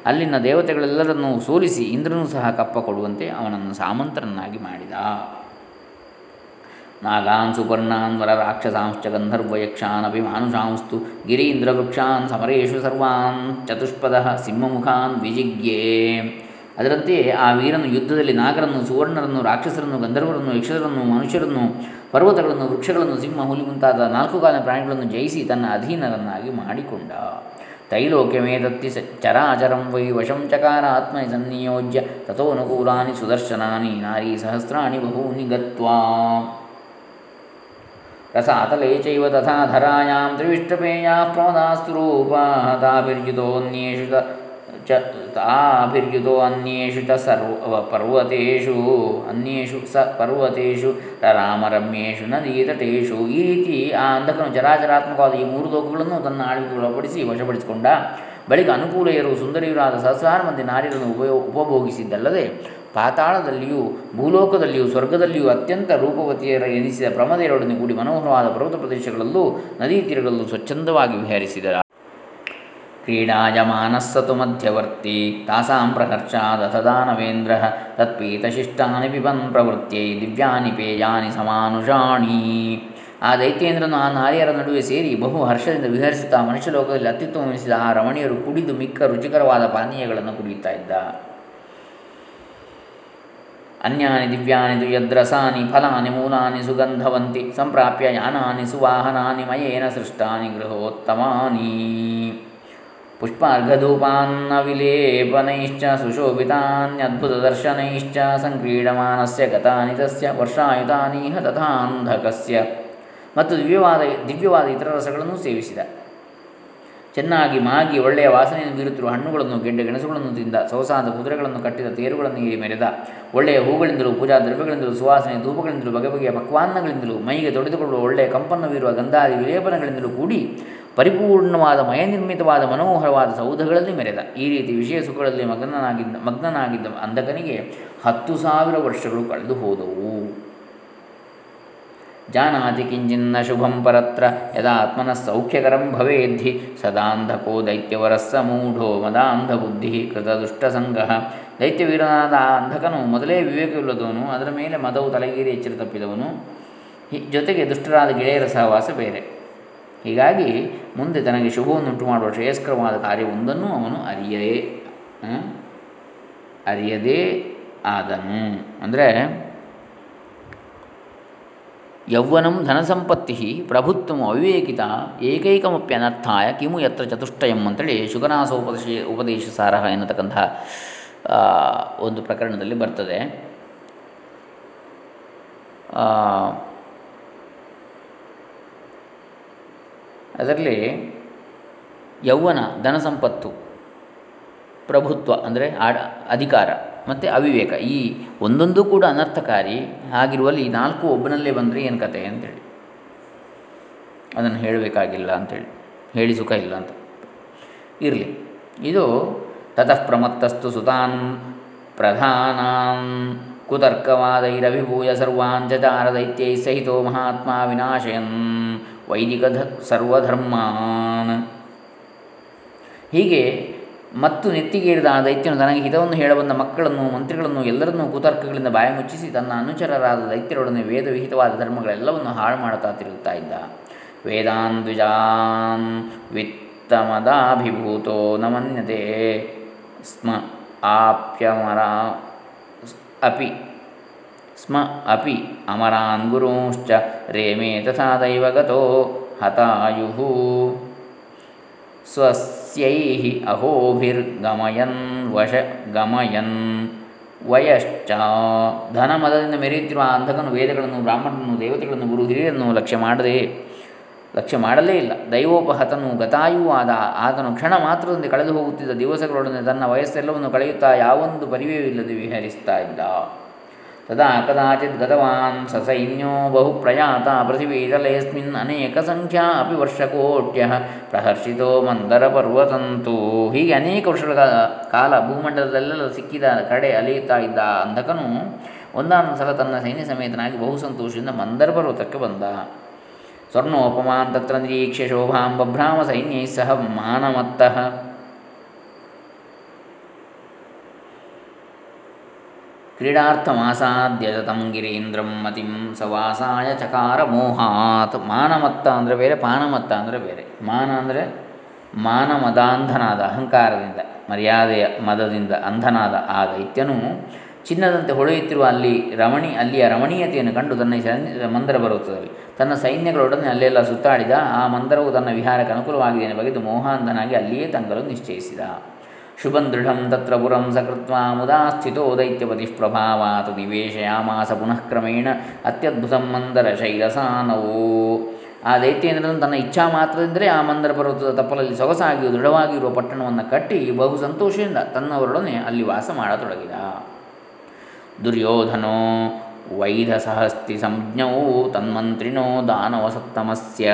ಅಲ್ಲಿನ ದೇವತೆಗಳೆಲ್ಲರನ್ನೂ ಸೋಲಿಸಿ ಇಂದ್ರನೂ ಸಹ ಕಪ್ಪ ಕೊಡುವಂತೆ ಅವನನ್ನು ಸಾಮಂತರನ್ನಾಗಿ ಮಾಡಿದ. ನಾಗಾನ್ ಸುಪರ್ಣಾನ್ ವರರಾಕ್ಷಸಾಂಶ್ಚ ಗಂಧರ್ವಯಕ್ಷಾನಪಿ ಮಾನುಷಾಂಸ್ತು ಗಿರೀಂದ್ರವೃಕ್ಷಾನ್ ಸಮರೇಶು ಸರ್ವಾನ್ ಚತುಷ್ಪದ ಸಿಂಹಮುಖಾನ್ ವಿಜಿಗ್ಯೇ ಅದರಂತೆಯೇ ಆ ವೀರನು ಯುದ್ಧದಲ್ಲಿ ನಾಗರನ್ನು, ಸುವರ್ಣರನ್ನು, ರಾಕ್ಷಸರನ್ನು, ಗಂಧರ್ವರನ್ನು ಯಕ್ಷರನ್ನು ಮನುಷ್ಯರನ್ನು, ಪರ್ವತಗಳನ್ನು, ವೃಕ್ಷಗಳನ್ನು, ಸಿಂಹ, ಹುಲಿ ಮುಂತಾದ ನಾಲ್ಕು ಕಾಲಿನ ಪ್ರಾಣಿಗಳನ್ನು ಜಯಿಸಿ ತನ್ನ ಅಧೀನರನ್ನಾಗಿ ಮಾಡಿಕೊಂಡ. ತೈಲೋಕ್ಯಮೇದತ್ತಿ ಸ ಚರಾಚರಂ ವೈ ವಶಂ ಚಕಾರ ಆತ್ಮನಿ ಸನ್ನಿಯೋಜ್ಯ ತಥೋನುಕೂಲಾನಿ ಸುದರ್ಶನಾನಿ ನಾರೀ ಸಹಸ್ರಾಣಿ ಬಹೂನಿ ಗತ್ವಾ। ರಸಾತಲೆ ತಥಾಧರಾಂ ತಥಾ ಧರಾಯಾಂ ತ್ರಿವಿಷ್ಟಪೇಯಾಃ ಪ್ರಮದಾಸ್ತು ರೂಪಾಃ ತಾಭಿರ್ಯುತೋನ್ಯೇಷು ಚ ತಾಭಿರ್ಯುತೋ ಅನ್ಯೇಷು ಚ ಸರ್ವ ಪರ್ವತೇಷು ಅನ್ಯೇಷು ಸ ಪರ್ವತೇಷು ರಾಮರಮ್ಯೇಷು ನದೀತಟೇಷು ಈ ರೀತಿ ಆ ಅಂಧಕನು ಚರಾಚರಾತ್ಮಕವಾದ ಈ ಮೂರು ಲೋಕಗಳನ್ನು ತನ್ನ ಆಳ್ವಿಕೆ ಒಳಪಡಿಸಿ ವಶಪಡಿಸಿಕೊಂಡ. ಬಳಿಕ ಅನುಕೂಲೆಯರು ಸುಂದರಿಯರಾದ ಸಹಸ್ರಾರು ಮಂದಿ ನಾರಿಯರನ್ನು ಉಪಯೋ, ಉಪಭೋಗಿಸಿದ್ದಲ್ಲದೆ ಪಾತಾಳದಲ್ಲಿಯೂ, ಭೂಲೋಕದಲ್ಲಿಯೂ, ಸ್ವರ್ಗದಲ್ಲಿಯೂ ಅತ್ಯಂತ ರೂಪವತಿಯರ ಎನಿಸಿದ ಪ್ರಮದೆಯರೊಡನೆ ಕೂಡಿ ಮನೋಹರವಾದ ಪರ್ವತ ಪ್ರದೇಶಗಳಲ್ಲೂ ನದಿ ತೀರಗಳಲ್ಲೂ ಸ್ವಚ್ಛಂದವಾಗಿ ವಿಹರಿಸಿದ ಕ್ರೀಡಾಯಮಾನಸ್ಸತು ಮಧ್ಯವರ್ತಿ, ತಾಸಾಂ ಪ್ರಹರ್ಷಾದಥ ದಾನವೇಂದ್ರ ತತ್ಪೀತಶಿಷ್ಟಾನಿ ಪಿಬನ್ ಪ್ರವೃತ್ತಿಯೈ ದಿವ್ಯಾನಿ ಪೇಯಾನಿ ಸಮಾನುಷಾಣಿ. ಆ ದೈತ್ಯೇಂದ್ರನು ಆ ನಾರಿಯರ ನಡುವೆ ಸೇರಿ ಬಹು ಹರ್ಷದಿಂದ ವಿಹರಿಸುತ್ತಾ ಮನುಷ್ಯಲೋಕದಲ್ಲಿ ಅತ್ಯುತ್ತಮವೆನಿಸಿದ ಆ ರಮಣೀಯರು ಕುಡಿದು ಮಿಕ್ಕ ರುಚಿಕರವಾದ ಪಾನೀಯಗಳನ್ನು ಕುಡಿಯುತ್ತಾ ಇದ್ದ. ಅನ್ಯಾನಿ ದಿವ್ಯಾನಿ ದುಯದ್ರಸಾನಿ ಫಲಾನಿ ಮೂಲಾನಿ ಸುಗಂಧವಂತಿ ಸಂಪ್ರಾಪ್ಯ ಯಾನಾನಿ ಸುವಾಹನಾನಿ ಮಯೇನ ಸೃಷ್ಟಾನಿ ಗೃಹೋತ್ತಮಾನಿ. ಪುಷ್ಪಾರ್ಘಧೂಪಾನ್ನವಿಲೇಪನೈಶ್ಚ ಸುಶೋಭಿತಾನ್ಯದ್ಭುತದರ್ಶನೈಶ್ಚ ಸಂಕ್ರೀಡಮಾನಸ್ಯ ಗತಾನಿ ತಸ್ಯ ವರ್ಷಾಯುತಾನೀಹ ತಥಾಂಧಕಸ್ಯ. ಮತ್ತು ದಿವ್ಯವಾದ ದಿವ್ಯವಾದ ಇತರ ರಸಗಳನ್ನು ಸೇವಿಸಿದ. ಚೆನ್ನಾಗಿ ಮಾಗಿ ಒಳ್ಳೆಯ ವಾಸನೆಯನ್ನು ಬೀರುತ್ತಿರುವ ಹಣ್ಣುಗಳನ್ನು ಗೆಡ್ಡೆ ಗೆಣಸುಗಳನ್ನು ತಿಂದ ಸೊಸಾದ ಕುದುರೆಗಳನ್ನು ಕಟ್ಟಿದ ತೇರುಗಳನ್ನು ಏರಿ ಮೆರೆದ. ಒಳ್ಳೆಯ ಹೂಗಳಿಂದಲೂ, ಪೂಜಾ ದ್ರವ್ಯಗಳಿಂದಲೂ, ಸುವಾಸನೆ ಧೂಪಗಳಿಂದಲೂ ಬಗೆ ಬಗೆಯ ಪಕ್ವಾನ್ನಗಳಿಂದಲೂ, ಮೈಗೆ ತೊಡೆದುಕೊಳ್ಳುವ ಒಳ್ಳೆಯ ಕಂಪನ್ನವಿರುವ ಗಂಧಾದಿ ವಿಲೇಪನಗಳಿಂದಲೂ ಕೂಡಿ ಪರಿಪೂರ್ಣವಾದ, ಮಯನಿರ್ಮಿತವಾದ, ಮನೋಹರವಾದ ಸೌಧಗಳಲ್ಲಿ ಮೆರೆದ. ಈ ರೀತಿ ವಿಷಯ ಸುಖಗಳಲ್ಲಿ ಮಗ್ನನಾಗಿದ್ದ ಮಗ್ನನಾಗಿದ್ದ ಅಂಧಕನಿಗೆ ಹತ್ತು ಸಾವಿರ ವರ್ಷಗಳು ಕಳೆದು ಹೋದವು ಜಾನಾತಿ ಕಿಂಚಿನ್ನ ಶುಭಂ ಪರತ್ರ ಯದಾ ಆತ್ಮನಃ ಸೌಖ್ಯಕರಂ ಭವೇದ್ಧಿ ಸದಾಂಧಕೋ ದೈತ್ಯವರಸ್ಸ ಮೂಢೋ ಮದಾಂಧಬುದ್ಧಿ ಕೃತದುಷ್ಟಸಂಗ ದೈತ್ಯವೀರನಾದ ಅಂಧಕನು ಮೊದಲೇ ವಿವೇಕವಿಲ್ಲದವನು, ಅದರ ಮೇಲೆ ಮದವು ತಲೆಗೀರಿ ಎಚ್ಚರ ತಪ್ಪಿದವನು ಜೊತೆಗೆ ದುಷ್ಟರಾದ ಗೆಳೆಯರ ಸಹವಾಸ ಬೇರೆ. ಹೀಗಾಗಿ ಮುಂದೆ ತನಗೆ ಶುಭವನ್ನುಂಟು ಮಾಡುವ ಶ್ರೇಯಸ್ಕರವಾದ ಕಾರ್ಯವೊಂದನ್ನು ಅವನು ಅರಿಯೇ ಅರಿಯದೇ ಆದನು. ಅಂದರೆ ಯೌವನಂ ಧನಸಂಪತ್ತಿ ಪ್ರಭುತ್ವಂ ಅವಿವೇಕಿತ ಏಕೈಕಮಪ್ಯನರ್ಥಾಯ ಕಿಮು ಯತ್ರ ಚತುಷ್ಟಯಂ ಅಂತೇಳಿ ಶುಗನಾಸೋಪದೇಶ ಉಪದೇಶ ಸಾರಹ ಎನ್ನತಕ್ಕಂಥ ಒಂದು ಪ್ರಕರಣದಲ್ಲಿ ಬರ್ತದೆ. ಅದರಲ್ಲಿ ಯೌವನ ಧನಸಂಪತ್ತು ಪ್ರಭುತ್ವ ಅಂದರೆ ಆಡ, ಅಧಿಕಾರ. ಮತ್ತು ಅವಿವೇಕ. ಈ ಒಂದೊಂದು ಕೂಡ ಅನರ್ಥಕಾರಿ ಆಗಿರುವಲ್ಲಿ ಈ ನಾಲ್ಕು ಒಬ್ಬನಲ್ಲೇ ಬಂದರೆ ಏನು ಕತೆ ಅಂತೇಳಿ. ಅದನ್ನು ಹೇಳಬೇಕಾಗಿಲ್ಲ ಅಂಥೇಳಿ ಹೇಳಿ ಸುಖ ಇಲ್ಲ ಅಂತ. ಇರಲಿ. ಇದು ತತಃ ಪ್ರಮತ್ತಸ್ತು ಸುತಾನ್ ಪ್ರಧಾನ ಕುತರ್ಕವಾದೈರಭಿಭೂಯ ಸರ್ವಾನ್ ಜತಾರ ದೈತ್ಯೈ ಸಹಿತೋ ಮಹಾತ್ಮ ವಿನಾಶಯನ್ ವೈದಿಕ ಸರ್ವಧರ್ಮಾನ್. ಹೀಗೆ ಮತ್ತು ನೆತ್ತಿಗೇರಿದ ಆ ದೈತ್ಯನು ತನಗೆ ಹಿತವನ್ನು ಹೇಳಬಂದ ಮಕ್ಕಳನ್ನು, ಮಂತ್ರಿಗಳನ್ನು, ಎಲ್ಲರನ್ನೂ ಕುತರ್ಕಗಳಿಂದ ಬಾಯ ಮುಚ್ಚಿಸಿ ತನ್ನ ಅನುಚರರಾದ ದೈತ್ಯರೊಡನೆ ವೇದ ವಿಹಿತವಾದ ಧರ್ಮಗಳೆಲ್ಲವನ್ನು ಹಾಳು ಮಾಡುತ್ತಾ ತಿರುಗುತ್ತಾ ಇದ್ದ. ವೇದಾನ್ ವಿತ್ತಮದಾಭಿಭೂತೋ ನಮನ್ಯತೆ ಮನ್ಯತೆ ಸ್ಮ ಆಪ್ಯಮರ ಅಪಿ ಸ್ಮ ಅಪಿ ಅಮರಾನ್ ಗುರುಶ್ಚ ರೇಮೇ ತಥಾ ದೈವಗತೋ ಸ್ವಸ್ಯೈ ಅಹೋಭಿರ್ಗಮಯನ್ ವಶ ಗಮಯನ್ ವಯಶ್ಚ ಧನ ಮದದಿಂದ ಮೆರೆಯುತ್ತಿರುವ ಅಂಧಕನು ವೇದಗಳನ್ನು ಬ್ರಾಹ್ಮಣನು ದೇವತೆಗಳನ್ನು ಗುರು ಹಿರಿಯರನ್ನು ಲಕ್ಷ್ಯ ಮಾಡದೆ, ಲಕ್ಷ್ಯ ಮಾಡಲೇ ಇಲ್ಲ. ದೈವೋಪಹತನು ಗತಾಯೂ ಆದ ಆತನು ಕ್ಷಣ ಮಾತ್ರದಂತೆ ಕಳೆದು ಹೋಗುತ್ತಿದ್ದ ದಿವಸಗಳೊಡನೆ ತನ್ನ ವಯಸ್ಸೆಲ್ಲವನ್ನು ಕಳೆಯುತ್ತಾ ಯಾವೊಂದು ಪರಿವೆಯೂ ಇಲ್ಲದೆ ವಿಹರಿಸ್ತಾ ಇದ್ದ. ತದಾ ಕದಾಚಿತ್ ಗತವಾನ್ ಸಸೈನ್ಯೋ ಬಹು ಪ್ರಯಾತ ಅನೇಕ ಸಂಖ್ಯಾ ಅಪಿ ವರ್ಷಕೋಟ್ಯ ಪ್ರಹರ್ಷಿತೋ ಮಂದರ ಪರ್ವತಂತು ಹೀಗೆ ಅನೇಕ ವರ್ಷಗಳ ಕಾಲ ಭೂಮಂಡಲದಲ್ಲೆಲ್ಲ ಸಿಕ್ಕಿದ ಕಡೆ ಅಲಿಯುತ್ತಾ ಇದ್ದ ಅಂಧಕನು ಒಂದಾನೊಂದು ಸಲ ತನ್ನ ಸೈನ್ಯ ಸಮೇತನಾಗಿ ಬಹು ಸಂತೋಷದಿಂದ ಮಂದರ ಪರ್ವತಕ್ಕೆ ಬಂದ. ಸ್ವರ್ಣೋಪಮಾನ್ ತತ್ರ ನಿರೀಕ್ಷೆ ಶೋಭಾಂ ಬಭ್ರಾಮ ಸೈನ್ಯೈ ಸಹ ಮಾನಮತ್ತಃ ಕ್ರೀಡಾರ್ಥಮಾಸಾದ್ಯಜತಂ ಗಿರೀಂದ್ರಂ ಮತಿಂ ಸವಾಸಾಯ ಚಕಾರ ಮೋಹಾತ್ ಮಾನಮತ್ತ ಅಂದರೆ ಬೇರೆ, ಪಾನಮತ್ತ ಅಂದರೆ ಬೇರೆ। ಮಾನ ಅಂದರೆ ಮಾನ ಮದಾಂಧನಾದ ಅಹಂಕಾರದಿಂದ, ಮರ್ಯಾದೆಯ ಮದದಿಂದ ಅಂಧನಾದ ಆ ದೈತ್ಯನು ಚಿನ್ನದಂತೆ ಹೊಳೆಯುತ್ತಿರುವ ಅಲ್ಲಿ ರಮಣಿ, ಅಲ್ಲಿಯ ರಮಣೀಯತೆಯನ್ನು ಕಂಡು ತನ್ನ ಮಂದರ ಬರುತ್ತದೆ. ತನ್ನ ಸೈನ್ಯಗಳೊಡನೆ ಅಲ್ಲೆಲ್ಲ ಸುತ್ತಾಡಿದ, ಆ ಮಂದರವು ತನ್ನ ವಿಹಾರಕ್ಕೆ ಅನುಕೂಲವಾಗಿದೆ ಬಗೆದು ಮೋಹಾಂಧನಾಗಿ ಅಲ್ಲಿಯೇ ತಂಗಲು ನಿಶ್ಚಯಿಸಿದ. ಶುಭಂ ದೃಢಂ ತತ್ರ ಪುರಂ ಸಕೃತ್ವ ಮುದಾ ಸ್ಥಿತೋ ದೈತ್ಯಪತಿ ಪ್ರಭಾವಾತ್ ನಿವೇಶಯಾಮಾಸ ಪುನಃ ಕ್ರಮೇಣ ಅತ್ಯದ್ಭುತಂ ಮಂದರ ಶೈಲಸಾನವೋ ಆ ದೈತ್ಯೇಂದ್ರನು ತನ್ನ ಇಚ್ಛಾ ಮಾತ್ರದಿಂದಲೇ ಆ ಮಂದರ ಪರ್ವತದ ತಪ್ಪಲಲ್ಲಿ ಸೊಗಸಾಗಿ ದೃಢವಾಗಿರುವ ಪಟ್ಟಣವನ್ನು ಕಟ್ಟಿ ಬಹು ಸಂತೋಷದಿಂದ ತನ್ನವರೊಡನೆ ಅಲ್ಲಿ ವಾಸ ಮಾಡತೊಡಗಿದ. ದುರ್ಯೋಧನೋ ವೈಧಸಹಸ್ತಿ ಸಂಜ್ಞೌ ತನ್ಮಂತ್ರಿಣೋ ದಾನವಸತ್ತಮಸ್ಯ.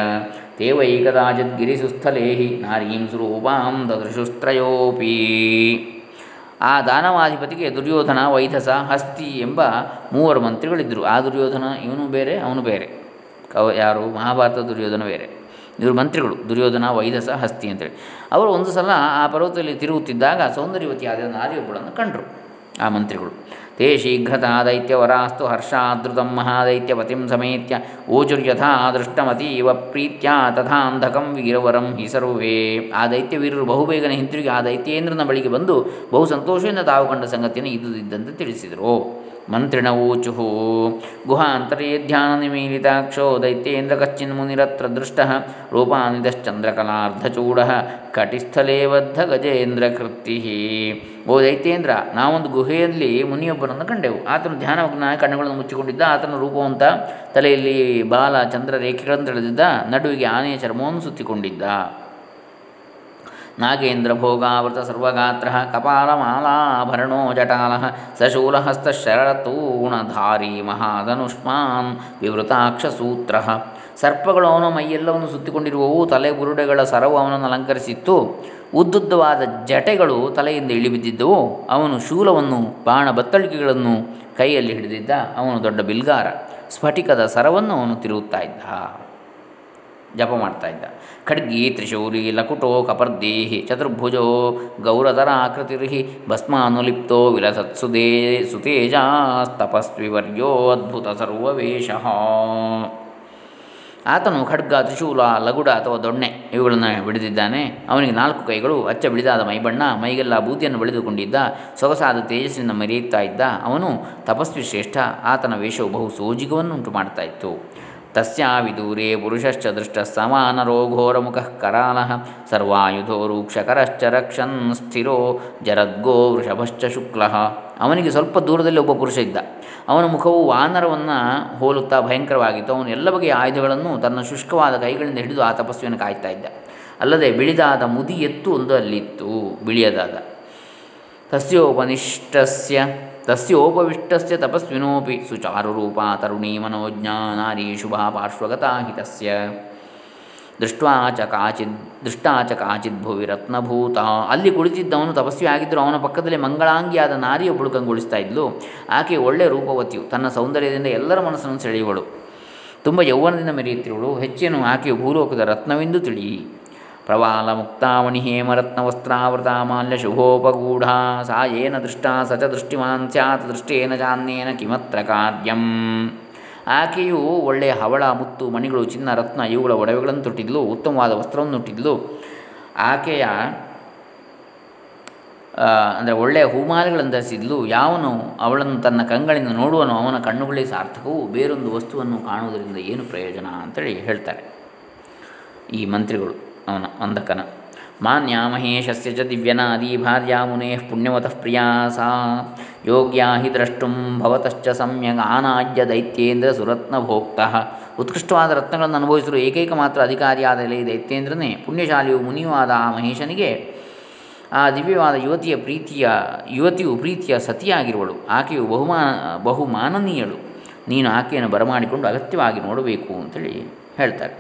ತೇ ವೈ ಕದಾಚಿದ್ಗಿರಿಸುಸ್ಥಲೇ ಹಿ ನಾರೀಂ ಸ್ವರೂಪಾಂ ದದೃಶುಸ್ತ್ರಯೋಪಿ. ಆ ದಾನವಾಧಿಪತಿಗೆ ದುರ್ಯೋಧನ ವೈಧಸ ಹಸ್ತಿ ಎಂಬ ಮೂವರು ಮಂತ್ರಿಗಳಿದ್ದರು. ಆ ದುರ್ಯೋಧನ ಇವನು ಬೇರೆ, ಅವನು ಬೇರೆ. ಕವ ಯಾರು? ಮಹಾಭಾರತ ದುರ್ಯೋಧನ ಬೇರೆ. ಇವರು ಮಂತ್ರಿಗಳು, ದುರ್ಯೋಧನ ವೈಧಸ ಹಸ್ತಿ ಅಂತೇಳಿ. ಅವರು ಒಂದು ಸಲ ಆ ಪರ್ವತದಲ್ಲಿ ತಿರುಗುತ್ತಿದ್ದಾಗ ಸೌಂದರ್ಯವತಿಯಾದ ನಾರಿಯೊಬ್ಬಳನ್ನು ಕಂಡರು, ಆ ಮಂತ್ರಿಗಳು. ತೇ ಶೀಘ್ರತಾ ದೈತ್ಯವರಾಸ್ತು ಹರ್ಷಾದೃತಂ ಮಹಾದೈತ್ಯಪತಿಂ ಸಮೇತ್ಯ. ಓಚುರ್ಯಥಾ ದೃಷ್ಟಮತೀವ ಪ್ರೀತ್ಯ ತಥಾಂಧಕಂ ವೀರವರಂ ಹಿ ಸರ್ವೇ. ಆ ದೈತ್ಯವೀರರು ಬಹುಬೇಗನೆ ಹಿಂತಿರುಗಿ ಆ ದೈತ್ಯೇಂದ್ರನ ಬಳಿಗೆ ಬಂದು ಬಹು ಸಂತೋಷದಿಂದ ತಾವು ಕಂಡ ಸಂಗತಿಯನ್ನು ಇದ್ದುದಿದ್ದಂತೆ ತಿಳಿಸಿದರು. ಮಂತ್ರಿಣ ಊಚು ಗುಹಾಂತರೇ ಧ್ಯಾನ ನಿಮೀಲಿತಾಕ್ಷೋ ದೈತ್ಯೇಂದ್ರ ಕಶ್ಚಿನ್ ಮುನಿರತ್ರ ದೃಷ್ಟ ರೂಪಾನಿದಶ್ಚಂದ್ರಕಲಾರ್ಧಚೂಡ ಕಟಿಸ್ಥಲೇ ಬದ್ಧ ಗಜೇಂದ್ರ ಕೃತಿ ಓ ದೈತ್ಯೇಂದ್ರ, ನಾವೊಂದು ಗುಹೆಯಲ್ಲಿ ಮುನಿಯೊಬ್ಬರನ್ನು ಕಂಡೆವು. ಆತನು ಧ್ಯಾನಮಗ್ನ ಕಣ್ಣುಗಳನ್ನು ಮುಚ್ಚಿಕೊಂಡಿದ್ದ. ಆತನ ರೂಪವಂತ ತಲೆಯಲ್ಲಿ ಬಾಲ ಚಂದ್ರ ರೇಖೆಗಳನ್ನು ತಿಳಿದಿದ್ದ ನಡುವಿಗೆ ಆನೆಯ ಚರ್ಮವನ್ನು ಸುತ್ತಿಕೊಂಡಿದ್ದ. ನಾಗೇಂದ್ರ ಭೋಗಾವೃತ ಸರ್ವಗಾತ್ರ ಕಪಾಲಮಾಲಾಭರಣೋ ಜಟಾಲ ಸಶೂಲಹಸ್ತಶರತೂಣಧಾರಿ ಮಹಾಧನುಷ್ಮಾನ್ ವಿವೃತಾಕ್ಷಸೂತ್ರ. ಸರ್ಪಗಳು ಅವನು ಮೈಯೆಲ್ಲವನ್ನು ಸುತ್ತಿಕೊಂಡಿರುವವು ತಲೆ ಬುರುಡೆಗಳ ಸರವು ಅವನನ್ನು ಅಲಂಕರಿಸಿತ್ತು. ಉದ್ದುದ್ದವಾದ ಜಟೆಗಳು ತಲೆಯಿಂದ ಇಳಿಬಿದ್ದಿದ್ದವು. ಅವನು ಶೂಲವನ್ನು ಬಾಣ ಬತ್ತಳಿಕೆಗಳನ್ನು ಕೈಯಲ್ಲಿ ಹಿಡಿದಿದ್ದ ಅವನು ದೊಡ್ಡ ಬಿಲ್ಗಾರ. ಸ್ಫಟಿಕದ ಸರವನ್ನು ಅವನು ತಿರುಗುತ್ತಾ ಇದ್ದ. ಜಪ ಮಾಡ್ತಾ ಇದ್ದ. ಖಡ್ಗಿ ತ್ರಿಶೂಲಿ ಲಕುಟೋ ಕಪರ್ದೇಹಿ ಚತುರ್ಭುಜೋ ಗೌರಧರಾಕೃತಿರ್ಹಿ ಭಸ್ಮಾನುಲಿಪ್ತೋ ವಿಲಸತ್ಸುದೇ ಸುತೇಜಾಸ್ತಪಸ್ವಿವರ್ಯೋ ಅದ್ಭುತ ಸರ್ವವೇಶ ಆತನು ಖಡ್ಗ, ತ್ರಿಶೂಲ, ಲಗುಡ ಅಥವಾ ದೊಣ್ಣೆ ಇವುಗಳನ್ನು ಬಿಡಿದಿದ್ದಾನೆ. ಅವನಿಗೆ ನಾಲ್ಕು ಕೈಗಳು, ಅಚ್ಚ ಬಿಡಿದಾದ ಮೈಬಣ್ಣ, ಮೈಗೆಲ್ಲ ಬೂದಿಯನ್ನು ಬೆಳೆದುಕೊಂಡಿದ್ದ, ಸೊಗಸಾದ ತೇಜಸ್ಸಿನಿಂದ ಮರೆಯುತ್ತಾ ಇದ್ದ. ಅವನು ತಪಸ್ವಿ ಶ್ರೇಷ್ಠ ಆತನ ವೇಷವು ಬಹು ಸೋಜಿಗವನ್ನು ಉಂಟು ಮಾಡ್ತಾ ತಸ್ಯಾವಿದೂರೇ ಪುರುಷಶ್ಚ ದೃಷ್ಟ ಸಮಾನರೋ ಘೋರಮುಖಃ ಕರಾಲಃ ಸರ್ವಾಯುಧೋ ರೂಕ್ಷಕರಶ್ಚ ರಕ್ಷನ್ ಸ್ಥಿರೋ ಜರದ್ಗೋ ವೃಷಭಶ್ಚ ಶುಕ್ಲಃ ಅವನಿಗೆ ಸ್ವಲ್ಪ ದೂರದಲ್ಲಿ ಒಬ್ಬ ಪುರುಷ ಇದ್ದ. ಅವನ ಮುಖವು ವಾನರವನ್ನು ಹೋಲುತ್ತಾ ಭಯಂಕರವಾಗಿತ್ತು. ಅವನು ಎಲ್ಲ ಬಗೆಯ ಆಯುಧಗಳನ್ನು ತನ್ನ ಶುಷ್ಕವಾದ ಕೈಗಳಿಂದ ಹಿಡಿದು ಆ ತಪಸ್ವಿಯನ್ನು ಕಾಯ್ತಾ ಇದ್ದ. ಅಲ್ಲದೆ ಬಿಳಿದಾದ ಮುದಿ ಎತ್ತು ಒಂದು ಅಲ್ಲಿತ್ತು, ಬಿಳಿಯದಾದ. ತಸ್ಯೋಪನಿಷ್ಟಸ್ಯ ತಸ್ಯೋಪವಿಷ್ಟಸ್ಯ ತಪಸ್ವಿನೋಪಿ ಸುಚಾರುರೂಪ ತರುಣೀ ಮನೋಜ್ಞಾ ನಾರೀ ಶುಭಾ ಪಾರ್ಶ್ವಗತಾ ಹಿತಸ್ಯ ದೃಷ್ಟ್ವಾ ಚ ಕಾಚಿದ್ ದೃಷ್ಟಾ ಚ ಕಾಚಿದ್ ಭುವಿ ರತ್ನಭೂತ ಅಲ್ಲಿ ಕುಳಿತಿದ್ದವನು ತಪಸ್ವಿ ಆಗಿದ್ದರೂ ಅವನ ಪಕ್ಕದಲ್ಲಿ ಮಂಗಳಾಂಗಿಯಾದ ನಾರಿಯ ಕಂಗೊಳಿಸ್ತಾ ಇದ್ಲು. ಆಕೆ ಒಳ್ಳೆಯ ರೂಪವತಿಯು, ತನ್ನ ಸೌಂದರ್ಯದಿಂದ ಎಲ್ಲರ ಮನಸ್ಸನ್ನು ಸೆಳೆಯುವಳು. ತುಂಬ ಯೌವನದಿಂದ ಮೆರೆಯುತ್ತಿರುವಳು. ಹೆಚ್ಚೇನು ಆಕೆಯು ಭೂಲೋಕದ ರತ್ನವೆಂದು ತಿಳಿ ಪ್ರವಾಲ ಮುಕ್ತಾವಣಿ ಹೇಮರತ್ನವಸ್ತ್ರಾವೃತ ಮಾಲ್ಯ ಶುಭೋಪಗೂಢ ಸಾ ಏನ ದೃಷ್ಟ ಸ ಚ ದೃಷ್ಟಿಮಾನ್ ಸ್ಯಾತ್ ದೃಷ್ಟೇನ ಜಾನ್ಯೇನ ಕಿಮತ್ರ ಕಾರ್ಯಂ ಆಕೆಯು ಒಳ್ಳೆಯ ಹವಳ, ಮುತ್ತು, ಮಣಿಗಳು, ಚಿನ್ನ, ರತ್ನ, ಇವುಗಳ ಒಡವೆಗಳನ್ನು ತೊಟ್ಟಿದ್ಲು, ಉತ್ತಮವಾದ ವಸ್ತ್ರವನ್ನು ತೊಟ್ಟಿದ್ಲು ಆಕೆಯ ಅಂದರೆ ಒಳ್ಳೆಯ ಹೂಮಾಲೆಗಳನ್ನು ಧರಿಸಿದ್ಲು. ಯಾವನು ಅವಳನ್ನು ತನ್ನ ಕಂಗಳಿಂದ ನೋಡುವನು ಅವನ ಕಣ್ಣುಗಳೇ ಸಾರ್ಥಕವು, ಬೇರೊಂದು ವಸ್ತುವನ್ನು ಕಾಣುವುದರಿಂದ ಏನು ಪ್ರಯೋಜನ ಅಂತೇಳಿ ಹೇಳ್ತಾರೆ ಈ ಮಂತ್ರಿಗಳು. ಅವನ ಅಂಧಕನ ಮಾನ್ಯ ಮಹೇಶಸ್ಯ ಚ ದಿವ್ಯನಾದಿ ಭಾರ್ಯಾ ಮುನೇ ಪುಣ್ಯವತಃ ಪ್ರಿಯಾ ಸಾ. ಯೋಗ್ಯಾ ಹಿ ದ್ರಷ್ಟುಂ ಭವತಶ್ಚ ಸಮ್ಯಗ ಆನಾಜ್ಯ ದೈತ್ಯೇಂದ್ರ ಸುರತ್ನ ಭೋಕ್ತಃ ಉತ್ಕೃಷ್ಟವಾದ ರತ್ನಗಳನ್ನು ಅನುಭವಿಸಲು ಏಕೈಕ ಮಾತ್ರ ಅಧಿಕಾರಿಯಾದ ಎಲೆ ದೈತ್ಯೇಂದ್ರನೇ. ಪುಣ್ಯಶಾಲಿಯು ಮುನಿಯುವಾದ ಆ ಮಹೇಶನಿಗೆ ಆ ದಿವ್ಯವಾದ ಯುವತಿಯ ಪ್ರೀತಿಯ, ಯುವತಿಯು ಪ್ರೀತಿಯ ಸತಿಯಾಗಿರುವಳು. ಆಕೆಯು ಬಹುಮಾನ, ಬಹುಮಾನನೀಯಳು. ನೀನು ಆಕೆಯನ್ನು ಬರಮಾಡಿಕೊಂಡು ಅಗತ್ಯವಾಗಿ ನೋಡಬೇಕು ಅಂತೇಳಿ ಹೇಳ್ತಾರೆ.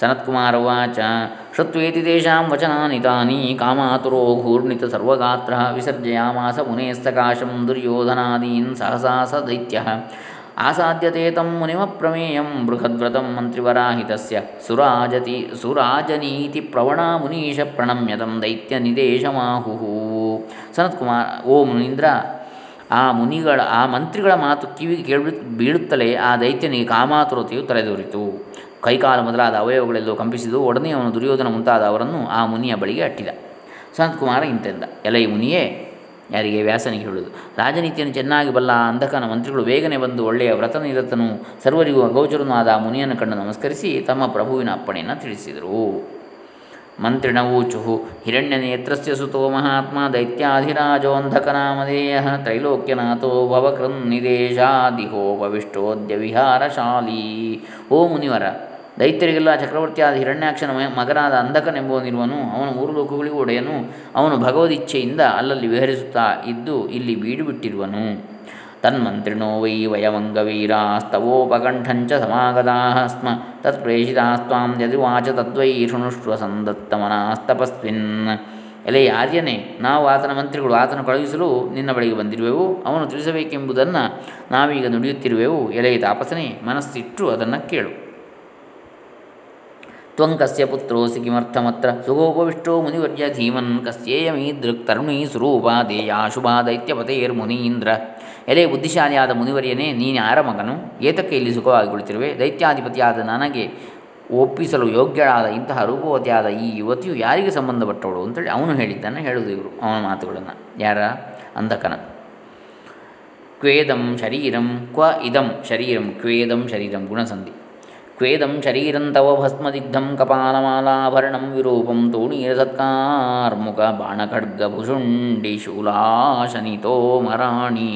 ಸನತ್ಕುಮಾರ ವಾಚ ಶುತ್ವೇತಿ ತೇಷಾಂ ವಚನಾನಿ ತಾನಿ ಕಾಮಾತುರೋ ಘೂರ್ಣಿತ ಸರ್ವಗಾತ್ರ ವಿಸರ್ಜಯಾಮಾಸ ಮುನೇಸ್ತಕಾಶಂ ದುರ್ಯೋಧನಾದೀನ್ ಸಹಸಾ ಸ ದೈತ್ಯ ಆಸಾಧ್ಯತೆ ತಂ ಮುನಿಮಪ್ರಮೇಯಂ ಬೃಹದ್ವ್ರತಂ ಮಂತ್ರಿವರಾಹಿತಸ್ಯ. ಸುರಾಜತಿ, ಸುರಾಜನೀತಿ ಪ್ರವಣ ಮುನೀಶ ಪ್ರಣಮ್ಯತಂ ದೈತ್ಯ ನಿದೇಶಮಾಹು ಸನತ್ಕುಮಾರ್, ಓ ಮುನೀಂದ್ರ, ಆ ಮುನಿಗಳ, ಆ ಮಂತ್ರಿಗಳ ಮಾತು ಕಿವಿಗೆ ಕೇಳಿ, ಬೀಳುತ್ತಲೇ ಆ ದೈತ್ಯನಿಗೆ ಕಾಮಾತುರತೆಯು ತಲೆದೋರಿತು. ಕೈಕಾಲು ಮೊದಲಾದ ಅವಯವಗಳೆಲ್ಲೋ ಕಂಪಿಸಿದು ಒಡನೆ ಅವನು ದುರ್ಯೋಧನ ಮುಂತಾದ ಅವರನ್ನು ಆ ಮುನಿಯ ಬಳಿಗೆ ಅಟ್ಟಿದ. ಕುಮಾರ ಇಂತೆಂದ, ಎಲೈ ಮುನಿಯೇ, ಯಾರಿಗೆ ವ್ಯಾಸನಿಗೆ ಹೇಳುವುದು ರಾಜನೀತಿಯನ್ನು ಚೆನ್ನಾಗಿ ಬಲ್ಲ ಅಂಧಕನ ಮಂತ್ರಿಗಳು ಬೇಗನೆ ಬಂದು ಒಳ್ಳೆಯ ವ್ರತನಿರತನು ಸರ್ವರಿಗೂ ಅಗೋಚರನೂ ಆದ ಮುನಿಯನ್ನು ಕಂಡು ನಮಸ್ಕರಿಸಿ ತಮ್ಮ ಪ್ರಭುವಿನ ಅಪ್ಪಣೆಯನ್ನು ತಿಳಿಸಿದರು. ಮಂತ್ರಿಣವೂಚು ಹಿರಣ್ಯನೇತ್ರಸ್ಯ ಸುತೋ ಮಹಾತ್ಮ ದೈತ್ಯಾಧಿರಾಜೋಂಧಕನಾಮಧೇಯ ತ್ರೈಲೋಕ್ಯನಾಥೋ ಭವಕೃನ್ನಿದೇಶಾದಿಹೋಪವಿಷ್ಟೋದ್ಯ ವಿಹಾರಶಾಲಿ. ಓ ಮುನಿವರ ದೈತ್ಯರಿಗೆಲ್ಲ ಚಕ್ರವರ್ತಿಯಾದ ಹಿರಣ್ಯಾಕ್ಷನ ಮಗನಾದ ಅಂಧಕನೆಂಬುವನಿರುವನು ಅವನು ಮೂರು ಲೋಕಗಳಿಗೂ ಒಡೆಯನು. ಅವನು ಭಗವದಿಚ್ಛೆಯಿಂದ ಅಲ್ಲಲ್ಲಿ ವಿಹರಿಸುತ್ತಾ ಇದ್ದು ಇಲ್ಲಿ ಬೀಡುಬಿಟ್ಟಿರುವನು ತನ್ಮಂತ್ರಿಣೋ ವೈ ವಯವಂಗವೀರಾಸ್ತವೋಪಕಂಠಂಚ ಸಮಾಗತಾ ಸ್ಮ. ತತ್ಪ್ರೇಷಿತಾಸ್ತ್ವಾಂ ಯದಿವಾಚ ತದ್ವೈ ಶೃಣುಷ್ವ ಸಂದತ್ತಮನಾಸ್ತಪಸ್ವಿನ್. ಎಲೆ ಆರ್ಯನೇ, ನಾವು ಆತನ ಮಂತ್ರಿಗಳು ಆತನ ಕಳುಹಿಸಲು ನಿನ್ನ ಬಳಿಗೆ ಬಂದಿರುವೆವು. ಅವನು ತಿಳಿಸಬೇಕೆಂಬುದನ್ನು ನಾವೀಗ ನುಡಿಯುತ್ತಿರುವೆವು. ಎಲೆಯ ತಾಪಸನೇ, ಮನಸ್ಸಿಟ್ಟು ಅದನ್ನು ಕೇಳು. ತ್ವಂ ಕಸ್ಯ ಪುತ್ರೋಸಿ ಕಿಮರ್ಥಮತ್ರ ಸುಗೋಪವಿಷ್ಟೋ ಮುನಿವರ್ಯ ಧೀಮನ್ ಕಸ್ಯೇಯಮೀದೃಕ್ ತರುಣೀ ಸ್ವರೂಪಾ ಶುಭ ಶುಭಾ ದೈತ್ಯಪತೇರ್ಮುನೀಂದ್ರ ಎಲೆ ಬುದ್ಧಿಶಾಲಿಯಾದ ಮುನಿವರ್ಯನೇ ನೀನು ಯಾರ ಮಗನು ಏತಕ್ಕೆ ಇಲ್ಲಿ ಸುಖವಾಗಿ ಕುಳಿತಿರುವೆ ದೈತ್ಯಾಧಿಪತಿಯಾದ ನನಗೆ ಒಪ್ಪಿಸಲು ಯೋಗ್ಯಳಾದ ಇಂತಹ ರೂಪವತಿಯಾದ ಈ ಯುವತಿಯು ಯಾರಿಗೆ ಸಂಬಂಧಪಟ್ಟವಳು ಅಂತೇಳಿ ಅವನು ಹೇಳಿದ್ದನ್ನು ಹೇಳುವುದು ಇವರು, ಅವನ ಮಾತುಗಳನ್ನು. ಯಾರ? ಅಂಧಕನ. ಕ್ವೇದಂ ಶರೀರಂ ಕ್ವ ಇದಂ ಶರೀರಂ, ಕ್ವೇದಂ ಶರೀರಂ ಗುಣಸಂಧಿ. ಕ್ವೇದಂ ಶರೀರಂತವ ಭಸ್ಮದಿಗ್ಧಂ ಕಪಾಲಮಾಲಾಭರಣಂ ವಿರೂಪಂ ತೂಣೀರಸತ್ಕಾರ್ಮುಖ ಬಾಣಖಡ್ಗಭುಷುಂಡಿ ಶೂಲಾಶನಿತೋ ಮರಾಣಿ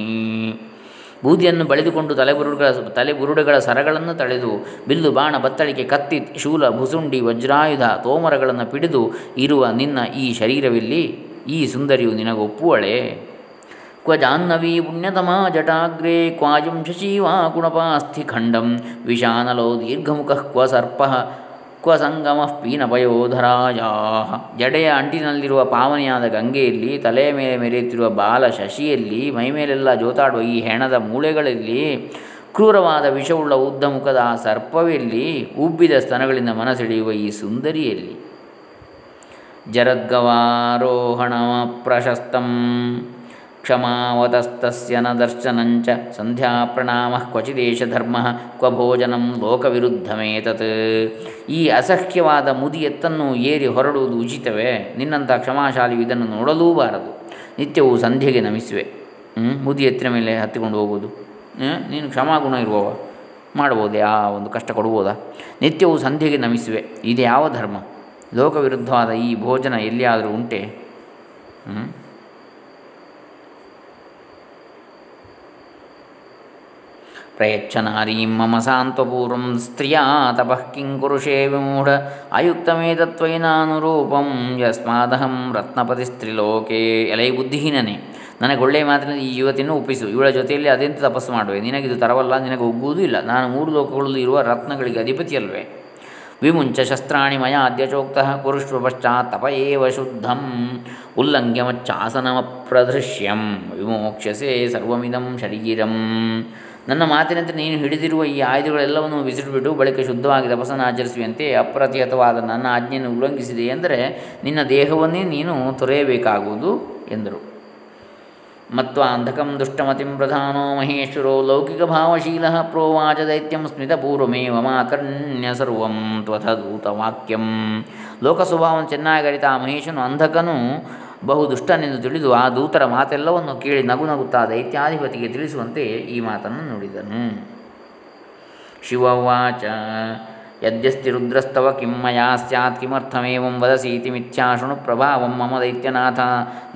ಬೂದಿಯನ್ನು ಬಳಿದುಕೊಂಡು ತಲೆಬುರುಡುಗಳ ತಲೆಬುರುಡುಗಳ ಸರಗಳನ್ನು ತಳೆದು ಬಿಲ್ಲು ಬಾಣ ಬತ್ತಳಿಕೆ ಕತ್ತಿ ಶೂಲ ಭುಸುಂಡಿ ವಜ್ರಾಯುಧ ತೋಮರಗಳನ್ನು ಪಿಡಿದು ಇರುವ ನಿನ್ನ ಈ ಶರೀರವಿಲ್ಲಿ ಈ ಸುಂದರಿಯು ನಿನಗೊಪ್ಪುವಳೆ ಕ್ವ ಜಾಹ್ನವೀ ಪುಣ್ಯತಮಾ ಜಟಾಗ್ರೆ ಕ್ವಾಜಂ ಶಶೀವಾ ಕುಣಪಾಸ್ಥಿಖಂಡಂ ವಿಶಾನಲೋ ದೀರ್ಘಮುಖ ಕ್ವ ಸರ್ಪ ಕ್ವ ಸಂಗಮ ಪೀನಪಯೋಧರಾಯ ಜಡೆಯ ಅಂಟಿನಲ್ಲಿರುವ ಪಾವನೆಯಾದ ಗಂಗೆಯಲ್ಲಿ ತಲೆಯ ಮೇಲೆ ಮೆರೆಯುತ್ತಿರುವ ಬಾಲ ಶಶಿಯಲ್ಲಿ ಮೈಮೇಲೆಲ್ಲ ಜೋತಾಡುವ ಈ ಹೆಣದ ಮೂಳೆಗಳಲ್ಲಿ ಕ್ರೂರವಾದ ವಿಷವುಳ್ಳ ಉದ್ದಮುಖದ ಆ ಸರ್ಪವೆಲ್ಲಿ ಉಬ್ಬಿದ ಸ್ತನಗಳಿಂದ ಮನಸೆಳೆಯುವ ಈ ಸುಂದರಿಯಲ್ಲಿ. ಜರದ್ಗವಾರೋಹಣ ಪ್ರಶಸ್ತಂ ನ ದರ್ಶನಂಚ ಸಂಧ್ಯಾ ಪ್ರಣಾಮ ಧರ್ಮ ಕ್ವ ಭೋಜನಂ ಲೋಕವಿರುದ್ಧಮೇತತ್. ಈ ಅಸಹ್ಯವಾದ ಮುದಿ ಎತ್ತನ್ನು ಏರಿ ಹೊರಡುವುದು ಉಚಿತವೇ? ನಿನ್ನಂಥ ಕ್ಷಮಾಶಾಲಿಯು ಇದನ್ನು ನೋಡಲೂಬಾರದು ನಿತ್ಯವೂ ಸಂಧ್ಯೆಗೆ ನಮಿಸುವೆ. ಮುದಿ ಎತ್ತಿನ ಮೇಲೆ ಹತ್ತಿಕೊಂಡು ಹೋಗುವುದು. ನೀನು ಕ್ಷಮಾಗುಣ ಇರುವವ. ಮಾಡ್ಬೋದೇ ಆ ಒಂದು ಕಷ್ಟ ಕೊಡ್ಬೋದಾ ನಿತ್ಯವೂ ಸಂಧ್ಯೆಗೆ ನಮಿಸುವೆ. ಇದು ಯಾವ ಧರ್ಮ? ಲೋಕವಿರುದ್ಧವಾದ ಈ ಭೋಜನ ಎಲ್ಲಿಯಾದರೂ ಉಂಟೆ? ಹ್ಮ್? ಪ್ರಯಚ್ಛ ನಾರೀಂ ಮಮ ಸಾಂತ್ವಪೂರ್ವಂ ಸ್ತ್ರಿಯಾ ತಪಃ ಕಿಂ ಕುರುಷೇ ವಿಮೂಢ ಅಯುಕ್ತಮೇತತ್ವೈನಾನುರೂಪಂ ಯಸ್ಮಾದಹಂ ರತ್ನಪತಿ ಸ್ತ್ರೀಲೋಕೆ ಎಲೈ ಬುದ್ಧಿಹೀನನೇ ನನಗೆ ಒಳ್ಳೆಯ ಮಾತಿನಲ್ಲಿ ಈ ಯುವತಿಯನ್ನು ಒಪ್ಪಿಸು. ಇವಳ ಜೊತೆಯಲ್ಲಿ ಅದೆಂತ ತಪಸ್ಸು ಮಾಡುವೆ. ನಿನಗಿದು ತರವಲ್ಲ, ನಿನಗೆ ಒಗ್ಗುವುದೂ ಇಲ್ಲ. ನಾನು ಮೂರು ಲೋಕಗಳಲ್ಲಿ ಇರುವ ರತ್ನಗಳಿಗೆ ಅಧಿಪತಿಯಲ್ವೇ ವಿಮುಂಚ ಶಸ್ತ್ರಾಣಿ ಮಯ ಅದ್ಯಚೋಕ್ತಃ ಕುರುಷ್ವ ಪಶ್ಚಾತ್ ತಪ ಏವ ಶುದ್ಧಂ ಉಲ್ಲಂಘ್ಯ ಮಚ್ಚಾಸನಮಪ್ರದೃಶ್ಯಂ. ವಿಮೋಕ್ಷಸೆ ಸರ್ವಮಿದಂ ಶರೀರಂ. ನನ್ನ ಮಾತಿನಂತೆ ನೀನು ಹಿಡಿದಿರುವ ಈ ಆಯುಧಗಳೆಲ್ಲವನ್ನು ವಿಸಿಟ್ಬಿಟ್ಟು ಬಳಿಕ ಶುದ್ಧವಾಗಿ ತಪಸ್ಸನ್ನು ಆಚರಿಸುವಂತೆ ಅಪ್ರತಿಹತವಾದ ನನ್ನ ಆಜ್ಞೆಯನ್ನು ಉಲ್ಲಂಘಿಸಿದೆ ಎಂದರೆ ನಿನ್ನ ದೇಹವನ್ನೇ ನೀನು ತೊರೆಯಬೇಕಾಗುವುದು ಎಂದರು. ಮತ್ವ ಅಂಧಕಂ ದುಷ್ಟಮತಿಂ ಪ್ರಧಾನೋ ಮಹೇಶ್ವರೋ ಲೌಕಿಕ ಭಾವಶೀಲ ಪ್ರೋವಾಚ ದೈತ್ಯಂ ಸ್ಮಿತಪೂರ್ವಮೇವ ಮಾಕರ್ಣ್ಯ ಸರ್ವಂ ತ್ವಥದೂತವಾಕ್ಯಂ ಲೋಕ ಸ್ವಭಾವವನ್ನು ಚೆನ್ನಾಗಿ ಅರಿತ ಆ ಮಹೇಶನು ಅಂಧಕನು ಬಹು ದುಷ್ಟನೆಂದು ತಿಳಿದು ಆ ದೂತರ ಮಾತೆಲ್ಲವನ್ನು ಕೇಳಿ ನಗು ನಗುತ್ತಾ ದೈತ್ಯಾಧಿಪತಿಗೆ ತಿಳಿಸುವಂತೆ ಈ ಮಾತನ್ನು ನುಡಿದನು. ಶಿವವಾಚ, ಯದ್ಯಸ್ತಿ ರುದ್ರಸ್ತವ ಕಿಂ ಮಯಾ ಸ್ಯಾತ್ ಕಿಮರ್ಥಮೇವಂ ವದಸೀತಿ ಮಿಥ್ಯಾ ಶೃಣು ಪ್ರಭಾವಂ ಮಮ ದೈತ್ಯನಾಥ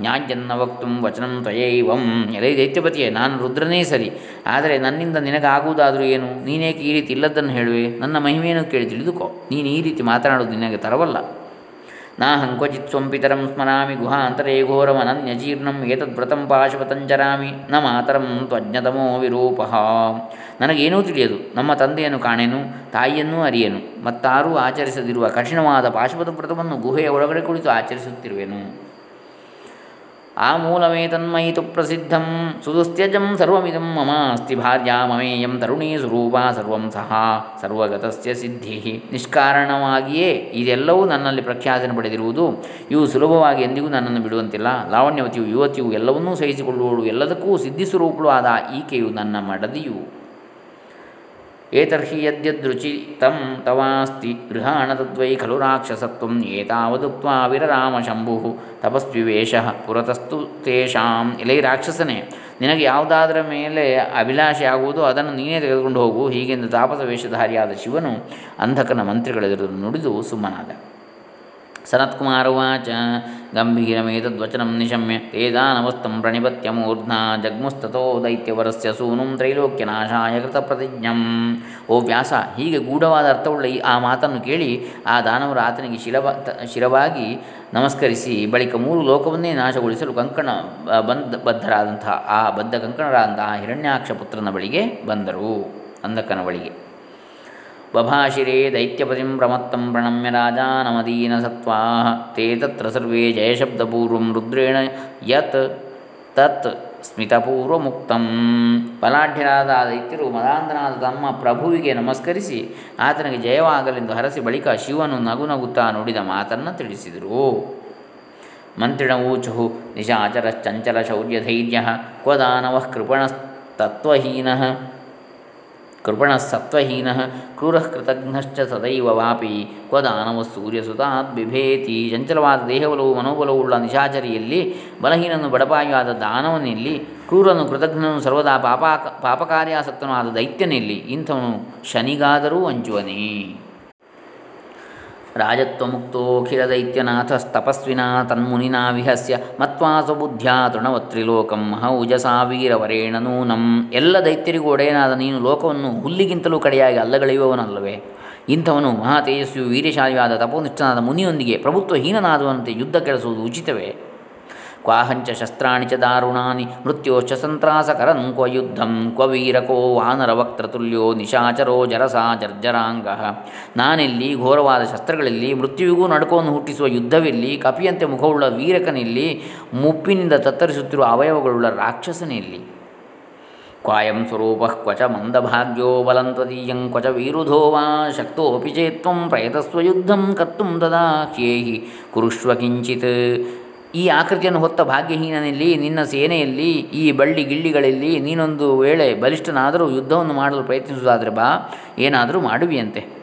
ನ್ಯಾಜ್ಯನ್ನ ವಕ್ತುಂ ವಚನಂ ತ್ವಯೈವಂ. ಎಲೈ ದೈತ್ಯಪತಿಯೇ, ನಾನು ರುದ್ರನೇ ಸರಿ, ಆದರೆ ನನ್ನಿಂದ ನಿನಗಾಗುವುದಾದರೂ ಏನು? ನೀನೇಕೆ ಈ ರೀತಿ ಇಲ್ಲದನ್ನು ಹೇಳುವೆ? ನನ್ನ ಮಹಿಮೆಯನ್ನು ಕೇಳಿ ತಿಳಿದುಕೋ. ನೀನು ಈ ರೀತಿ ಮಾತನಾಡುವುದು ನಿನಗೆ ತರವಲ್ಲ. ನಾಹಂ ಕ್ವಚಿತ್ ಸ್ವಂಪಿತರಂ ಸ್ಮರಾಮಿ ಗುಹಾಂತರೇ ಘೋರಮನನ್ಯಜೀರ್ಣಂ ಏತದ್ವ್ರತಂ ಪಾಶುಪತಂಚರಾಮಿ ನ ಮಾತರಂ ತ್ವಜ್ಞತಮೋ ವಿರೂಪ. ನನಗೇನೂ ತಿಳಿಯದು, ನಮ್ಮ ತಂದೆಯನ್ನು ಕಾಣೆನು, ತಾಯಿಯನ್ನೂ ಅರಿಯನು, ಮತ್ತಾರೂ ಆಚರಿಸದಿರುವ ಕಠಿಣವಾದ ಪಾಶುಪತ ವ್ರತವನ್ನು ಗುಹೆಯ ಒಳಗಡೆ ಕುಳಿತು ಆಚರಿಸುತ್ತಿರುವೆನು. ಆ ಮೂಲಮೇ ತನ್ಮಯಿತು ಪ್ರಸಿದ್ಧಂ. ಸರ್ವಮಿದಂ ಮಮ ಅಸ್ತಿ ಭಾರ್ಯಾ ಮಮೇಯಂ ತರುಣೀ ಸ್ವರೂಪ ಸರ್ವಂ ಸಹ. ಸರ್ವಗತಸ್ಯ ಸಿದ್ಧಿ. ನಿಷ್ಕಾರಣವಾಗಿಯೇ ಇದೆಲ್ಲವೂ ನನ್ನಲ್ಲಿ ಪ್ರಖ್ಯಾತನ ಪಡೆದಿರುವುದು. ಇವು ಸುಲಭವಾಗಿ ಎಂದಿಗೂ ನನ್ನನ್ನು ಬಿಡುವಂತಿಲ್ಲ. ಲಾವಣ್ಯವತಿಯು ಯುವತಿಯು ಎಲ್ಲವನ್ನೂ ಸಹಿಸಿಕೊಳ್ಳುವಳು. ಎಲ್ಲದಕ್ಕೂ ಸಿದ್ಧಿ ಸ್ವರೂಪಳು ಆದ ಈಕೆಯು ನನ್ನ ಮಡದಿಯು. ಏತರ್ಹಿ ಯದ್ಯದೃಚಿತಂ ತವಾಸ್ತಿ ಗೃಹಾಣ ತದ್ವೈ ಖಲು ರಾಕ್ಷಸತ್ವಂ ಏತಾವದುಕ್ತ್ವಾ ವಿರರಾಮ ಶಂಭು ತಪಸ್ವಿವೇಶ ಪುರತಸ್ತು ತೇಷಾಂ. ಇಲೈ ರಾಕ್ಷಸನೇ, ನಿನಗೆ ಯಾವುದಾದ್ರ ಮೇಲೆ ಅಭಿಲಾಷೆ ಆಗುವುದು ಅದನ್ನು ನೀನೇ ತೆಗೆದುಕೊಂಡು ಹೋಗು. ಹೀಗೆಂದು ತಾಪಸ ವೇಷಧಾರಿಯಾದ ಶಿವನು ಅಂಧಕನ ಮಂತ್ರಿಗಳೆದುರು ನುಡಿದು ಸುಮ್ಮನಾದ. ಸನತ್ಕುಮಾರುವಾಚ ಗಂಭೀರಮೇತದ್ವಚನಂ ನಿಶಮ್ಯ ದಾನವಸ್ತಂ ಪ್ರಣಿಪತ್ಯ ಮೂರ್ಧ್ನಾ ಜಗ್ಮುಸ್ತತೋ ದೈತ್ಯವರಸ್ಯ ಸೂನುಂ ತ್ರೈಲೋಕ್ಯನಾಶಾಯ ಕೃತ ಪ್ರತಿಜ್ಞಂ ಓ ವ್ಯಾಸ ಹೀಗೆ ಗೂಢವಾದ ಅರ್ಥವುಳ್ಳ ಆ ಮಾತನ್ನು ಕೇಳಿ ಆ ದಾನವರು ಆತನಿಗೆ ಶಿರವ ಶಿರವಾಗಿ ನಮಸ್ಕರಿಸಿ ಬಳಿಕ ಮೂರು ಲೋಕವನ್ನೇ ನಾಶಗೊಳಿಸಲು ಕಂಕಣ ಬಂದ ಬದ್ಧರಾದಂತಹ ಆ ಬದ್ಧ ಕಂಕಣರಾದಂತಹ ಹಿರಣ್ಯಾಕ್ಷ ಪುತ್ರನ ಬಳಿಗೆ ಬಂದರು. ಅಂಧಕನ ಬಳಿಗೆ. ಬಭಾಷಿರೇ ದೈತ್ಯಪತಿಂ ಪ್ರಮತ್ತಂ ಪ್ರಣಮ್ಯ ರಾಜಾನಮದೀನ ಸತ್ವಾ ತೇ ತತ್ರ ಸರ್ವೇ ಜಯಶಬ್ದಪೂರ್ವಂ ರುದ್ರೇಣ ಯತ್ ತತ್ ಸ್ಮಿತಪೂರ್ವಮುಕ್ತಂ ಬಲಾಢ್ಯರಾದ ಆ ದೈತ್ಯರು ಮದಾಂಧನಾದ ತಮ್ಮ ಪ್ರಭುವಿಗೆ ನಮಸ್ಕರಿಸಿ ಆತನಿಗೆ ಜಯವಾಗಲೆಂದು ಹರಸಿ ಬಳಿಕ ಶಿವನು ನಗು ನಗುತ್ತಾ ನುಡಿದ ಮಾತನ್ನು ತಿಳಿಸಿದರು. ಮಂತ್ರಿಣವೂಚು ನಿಶಾಚರಶ್ಚಂಚಲ ಶೌರ್ಯಧೈರ್ಯ ಕ್ವ ದಾನವಃ ಕೃಪಣಸ್ತತ್ವಹೀನಃ ಕೃಪಣಸತ್ವಹೀನ ಕ್ರೂರ ಕೃತಘ್ನಶ್ಚ ಸದೈವ ವಾಪಿ. ಕ್ವ ದಾನವ ಸೂರ್ಯಸುತಾತ್ ಬಿಭೇತಿ. ಚಂಚಲವಾದ ದೇಹಬಲವು ಮನೋಬಲವುಳ್ಳ ನಿಶಾಚರಿಯಲ್ಲಿ ಬಲಹೀನನು ಬಡಪಾಯಿಯಾದ ದಾನವನಲ್ಲಿ, ಕ್ರೂರನು ಕೃತಜ್ಞನು ಸರ್ವದಾ ಪಾಪ ಪಾಪಕಾರ್ಯಾಸಕ್ತನೂ ಆದ ದೈತ್ಯನಲ್ಲಿ, ಇಂಥವನು ಶನಿಗಾದರೂ ಅಂಜುವನೇ. ರಾಜತ್ವಮುಕ್ತೋಖಿಲದೈತ್ಯನಾಥಸ್ತಪಸ್ವಿನಾ ತನ್ಮುನಿನಾ ವಿಹಸ್ಯ ಮತ್ವಾ ಸ್ವಬುದ್ಧ್ಯಾ ತೃಣವತ್ರಿಲೋಕಂ ವೀರವರೇಣ ನೂನಂ. ಎಲ್ಲ ದೈತ್ಯರಿಗೂ ಒಡೆಯನಾದ ನೀನು ಲೋಕವನ್ನು ಹುಲ್ಲಿಗಿಂತಲೂ ಕಡೆಯಾಗಿ ಅಲ್ಲಗಳೆಯುವವನಲ್ಲವೇ. ಇಂಥವನು ಮಹಾ ತೇಜಸ್ವಿಯು ವೀರ್ಯಶಾಲಿಯಾದ ತಪೋನಿಷ್ಠನಾದ ಮುನಿಯೊಂದಿಗೆ ಪ್ರಭುತ್ವಹೀನನಾದವನಂತೆ ಯುದ್ಧ ಕೆಲಸುವುದು ಉಚಿತವೇ? ಕ್ವಾಹಂಚ ಶಸ್ತ್ರಾಣಿ ಚ ದಾರುಣಾನಿ, ಮೃತ್ಯೋಶ್ಚ ಸಂತ್ರಾಸಕರಂ ಕ್ವ ಯುದ್ಧಂ, ಕ್ವ ವೀರಕೋ ವಾನರವಕ್ತೃತುಲ್ಯೋ ನಿಶಾಚರೋ ಜರಸಾ ಜರ್ಜರಾಂಗ. ನಾನೆಲ್ಲಿ ಘೋರವಾದ ಶಸ್ತ್ರಗಳಲ್ಲಿ, ಮೃತ್ಯುವಿಗೂ ನಡುಕವನ್ನು ಹುಟ್ಟಿಸುವ ಯುದ್ಧವಿಲ್ಲಿ, ಕಪಿಯಂತೆ ಮುಖವುಳ್ಳ ವೀರಕನಿಲ್ಲಿ, ಮುಪ್ಪಿನಿಂದ ತತ್ತರಿಸುತ್ತಿರುವ ಅವಯವಗಳುಳ್ಳ ರಾಕ್ಷಸನಿಲ್ಲಿ. ಕ್ವಾಯಂ ಸ್ವರೂಪ ಕ್ವಚ ಮಂದಭಾಗ್ಯೋ ಬಲಂತ್ವದೀಯಂ ಕ್ವಚ ವೀರುಧೋ ವಾ ಶಕ್ತೋಪಿ ಚೇತ್ವಂ ಪ್ರಯತಸ್ವ ಯುದ್ಧಂ ಕರ್ತುಂ ತದಾ ಹ್ಯೇಹಿ ಕುರುಷ್ವ ಈ ಆಕೃತಿಯನ್ನು ಹೊತ್ತ ಭಾಗ್ಯಹೀನನಲ್ಲಿ, ನಿನ್ನ ಸೇನೆಯಲ್ಲಿ, ಈ ಬಳ್ಳಿ ಗಿಳ್ಳಿಗಳಲ್ಲಿ ನೀನೊಂದು ವೇಳೆ ಬಲಿಷ್ಠನಾದರೂ ಯುದ್ಧವನ್ನು ಮಾಡಲು ಪ್ರಯತ್ನಿಸುವುದಾದರೆ ಬಾ, ಏನಾದರೂ ಮಾಡುವಿಯಂತೆ.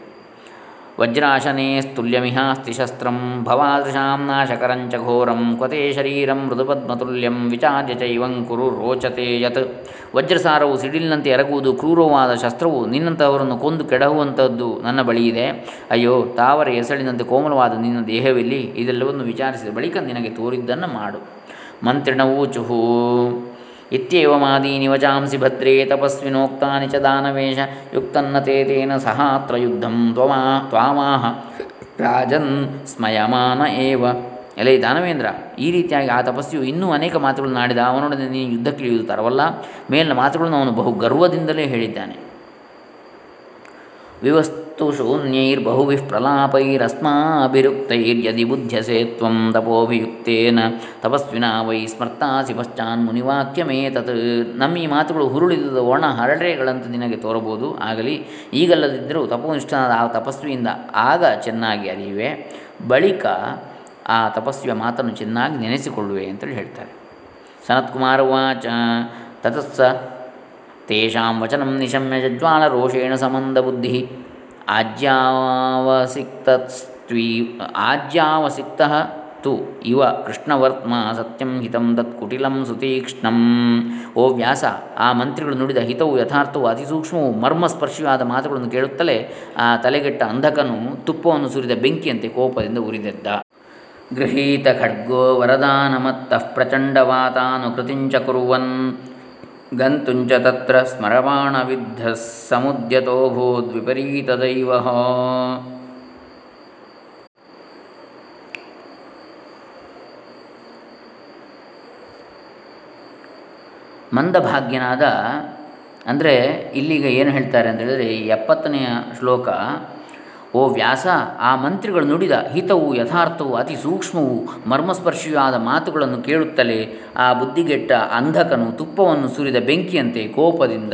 ವಜ್ರಾಶನೇ ಸ್ತುಲ್ಯಮಿಹಾಸ್ತಿ ಶಸ್ತ್ರಂ ಭವಾದೃಶಾಂ ನಾಶಕರಂಚ ಘೋರಂ, ಕ್ವತೆ ಶರೀರಂ ಮೃದುಪದ್ಮತುಲ್ಯಂ ವಿಚಾರ್ಯ ಚೈವಂ ಕುರು ರೋಚತೆ ಯತ್. ವಜ್ರಸಾರವು ಸಿಡಿಲಿನಂತೆ ಎರಗುವುದು ಕ್ರೂರವಾದ ಶಸ್ತ್ರವು ನಿನ್ನಂತಹವರನ್ನು ಕೊಂದು ಕೆಡಹುವಂಥದ್ದು ನನ್ನ ಬಳಿ ಇದೆ ಅಯ್ಯೋ, ತಾವರ ಎಸಳಿನಂತೆ ಕೋಮಲವಾದ ನಿನ್ನ ದೇಹವಿಲ್ಲಿ ಇದೆಲ್ಲವನ್ನು ವಿಚಾರಿಸಿದ ಬಳಿಕ ನಿನಗೆ ತೋರಿದ್ದನ್ನು ಮಾಡು. ಮಂತ್ರಿಣವೂಚುಹು ಇತ್ಯೇವಮಾದೀನಿ ವಚಾಂಸಿ ಭದ್ರೇ ತಪಸ್ವಿನೋಕ್ತಾನಿ ಚ ಯುಕ್ತನ್ನ ತೇ ತೇನ ಸಹಾತ್ರ ಯುದ್ಧಂ ತ್ವಮಾ ತ್ವಾಮಾಹ ರಾಜನ್ ಸ್ಮಯಮಾನ ಏವ ಎಲೆ ದಾನವೇಂದ್ರ, ಈ ರೀತಿಯಾಗಿ ಆ ತಪಸ್ವಿಯು ಇನ್ನೂ ಅನೇಕ ಮಾತುಗಳನ್ನು ಆಡಿದ ಅವನೊಡನೆ ನೀನು ಯುದ್ಧಕ್ಕಿಳಿಯುವುದು ತರವಲ್ಲ. ಮೇಲಿನ ಮಾತುಗಳನ್ನು ಅವನು ಬಹು ಗರ್ವದಿಂದಲೇ ಹೇಳಿದ್ದಾನೆ. ವಿವಸ್ತು ಶೂನ್ಯೈರ್ಬಹುವಿಃ ಪ್ರಲಾಪೈರಸ್ಮಾಭಿರುಕ್ತೈರ್ಯದಿ ಬುಧ್ಯಸೆ ತ್ವಂ ತಪೋಭಿಯುಕ್ತೇನ ತಪಸ್ವಿನ ವೈ ಸ್ಮರ್ತಾಸಿ ಪಶ್ಚಾನ್ ಮುನಿವಾಕ್ಯಮೇತತ್ ನಮ್ಮ ಈ ಮಾತುಗಳು ಹುರುಳಿದ ಒಣ ಹರಳೆಗಳಂತೆ ನಿನಗೆ ತೋರಬಹುದು. ಆಗಲಿ, ಈಗಲ್ಲದಿದ್ದರೂ ತಪೋನಿಷ್ಠನಾದ ಆ ತಪಸ್ವಿಯಿಂದ ಆಗ ಚೆನ್ನಾಗಿ ಅರಿಯುವೆ. ಬಳಿಕ ಆ ತಪಸ್ವಿಯ ಮಾತನ್ನು ಚೆನ್ನಾಗಿ ನೆನೆಸಿಕೊಳ್ಳುವೆ ಅಂತೇಳಿ ಹೇಳ್ತಾರೆ. ಸನತ್ಕುಮಾರ ವಾಚ ತತಸ್ಸ. ತೇಷಾಂ ವಚನ ನಿಶಮ್ಯ ಜಜ್ವಾಲ ರೋಷೇಣ ಸಮಂದ ಬುದ್ಧಿ. ಆಜ್ಯಾವಸಿಕ್ತಸ್ತ್ವೀ ಆಜ್ಯಾವಸಿಕ್ತ ತು ಇವ ಕೃಷ್ಣವರ್ತ್ಮ ಸತ್ಯಂ ಹಿತಂ ತತ್ ಕುಟಿಲಂ ಸುತೀಕ್ಷ್ಣಂ. ಓ ವ್ಯಾಸ, ಆ ಮಂತ್ರಿಗಳು ನುಡಿದ ಹಿತವು ಯಥಾರ್ಥವು ಅತಿಸೂಕ್ಷ್ಮವು ಮರ್ಮಸ್ಪರ್ಶಿಯಾದ ಮಾತುಗಳನ್ನು ಕೇಳುತ್ತಲೇ ಆ ತಲೆಗೆಟ್ಟ ಅಂಧಕನು ತುಪ್ಪವನ್ನು ಸುರಿದ ಬೆಂಕಿಯಂತೆ ಕೋಪದಿಂದ ಉರಿದೆದ್ದ. ಗೃಹೀತ ಖಡ್ಗೋ ವರದಾನಮತ್ತಃ ಪ್ರಚಂಡವಾತಾನುಕೃತಿಂಚ ಕುರುವನ್. ಗಂತುಂಚ ತತ್ರ ಸ್ಮರಮಾಣವಿದ್ಧ ವಿಪರೀತ ದೈವ ಮಂದಭಾಗ್ಯನಾದ ಅಂದರೆ ಇಲ್ಲಿಗ ಏನು ಹೇಳ್ತಾರೆ ಅಂತ ಹೇಳಿದರೆ ಎಪ್ಪತ್ತನೆಯ ಶ್ಲೋಕ ಓ ವ್ಯಾಸ, ಆ ಮಂತ್ರಿಗಳು ನುಡಿದ ಹಿತವು ಯಥಾರ್ಥವು ಅತಿ ಸೂಕ್ಷ್ಮವು ಆದ ಮಾತುಗಳನ್ನು ಕೇಳುತ್ತಲೇ ಆ ಬುದ್ಧಿಗೆಟ್ಟ ಅಂಧಕನು ತುಪ್ಪವನ್ನು ಸುರಿದ ಬೆಂಕಿಯಂತೆ ಕೋಪದಿಂದ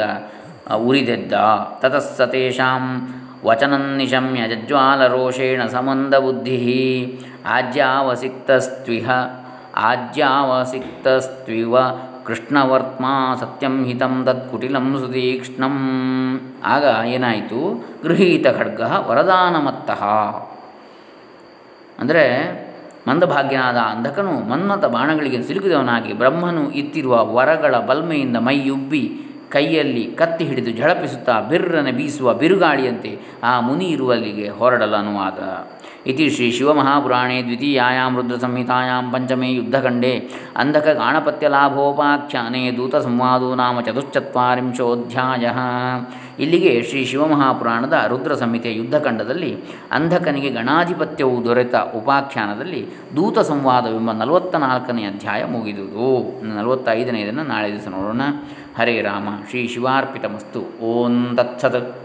ಉರಿದೆದ್ದ. ತತಸ್ಸತೇಷಾಂ ವಚನನ್ನಿಶಮ್ಯ ಜಜ್ವಾಲರೋಷೇಣ ಬುದ್ಧಿ. ಆಜ್ಯಾವಸಿಕ್ತಸ್ತ್ವಿಹ, ಆಜ್ಯಾವಸಿಕ್ತಸ್ತ್ವಿವ ಕೃಷ್ಣವರ್ತ್ಮಾ ಸತ್ಯಂ ಹಿತಂ ದತ್ ಕುಟಿಲಂ ಸುತೀಕ್ಷ್ಣಂ ಆಗ ಏನಾಯಿತು? ಗೃಹೀತ ಖಡ್ಗ ವರದಾನಮತ್ತಃ. ಅಂದರೆ ಮಂದಭಾಗ್ಯನಾದ ಅಂಧಕನು ಮನ್ಮತ ಬಾಣಗಳಿಗೆ ಸಿಲುಕಿದವನಾಗಿ ಬ್ರಹ್ಮನು ಇತ್ತಿರುವ ವರಗಳ ಬಲ್ಮೆಯಿಂದ ಮೈಯುಬ್ಬಿ ಕೈಯಲ್ಲಿ ಕತ್ತಿ ಹಿಡಿದು ಝಳಪಿಸುತ್ತಾ ಬಿರ್ರನೆ ಬೀಸುವ ಬಿರುಗಾಳಿಯಂತೆ ಆ ಮುನಿ ಇರುವಲ್ಲಿಗೆ ಹೊರಡಲು ಇತಿ ಶ್ರೀ ಶಿವಮಹಾಪುರಾಣೇ ದ್ವಿತೀಯಾಂ ರುದ್ರಸಂಹಿತಾಯಾಂ ಪಂಚಮೇ ಯುದ್ಧಖಂಡೇ ಅಂಧಕಗಾಣಪತ್ಯಲಾಭೋಪಾಖ್ಯಾನೆ ದೂತ ಸಂವಾದೋ ನಾಮ ಚತುಶ್ಚತ್ವರಿಂಶೋಧ್ಯಾಯ ಇಲ್ಲಿಗೆ ಶ್ರೀ ಶಿವಮಹಾಪುರಾಣದ ರುದ್ರ ಸಂಹಿತೆ ಯುದ್ಧಖಂಡದಲ್ಲಿ ಅಂಧಕನಿಗೆ ಗಣಾಧಿಪತ್ಯವು ದೊರೆತ ಉಪಾಖ್ಯಾನದಲ್ಲಿ ದೂತ ಸಂವಾದವೆಂಬ ನಲವತ್ತ ನಾಲ್ಕನೇ ಅಧ್ಯಾಯ ಮುಗಿದುದು. ನಲವತ್ತೈದನೆಯದನ್ನು ನಾಳೆ ದಿವಸ ನೋಡೋಣ. ಹರೇ ರಾಮ ಶ್ರೀ ಶಿವಾರ್ಪಿತಮಸ್ತು ಓಂ ತತ್ಸತ್.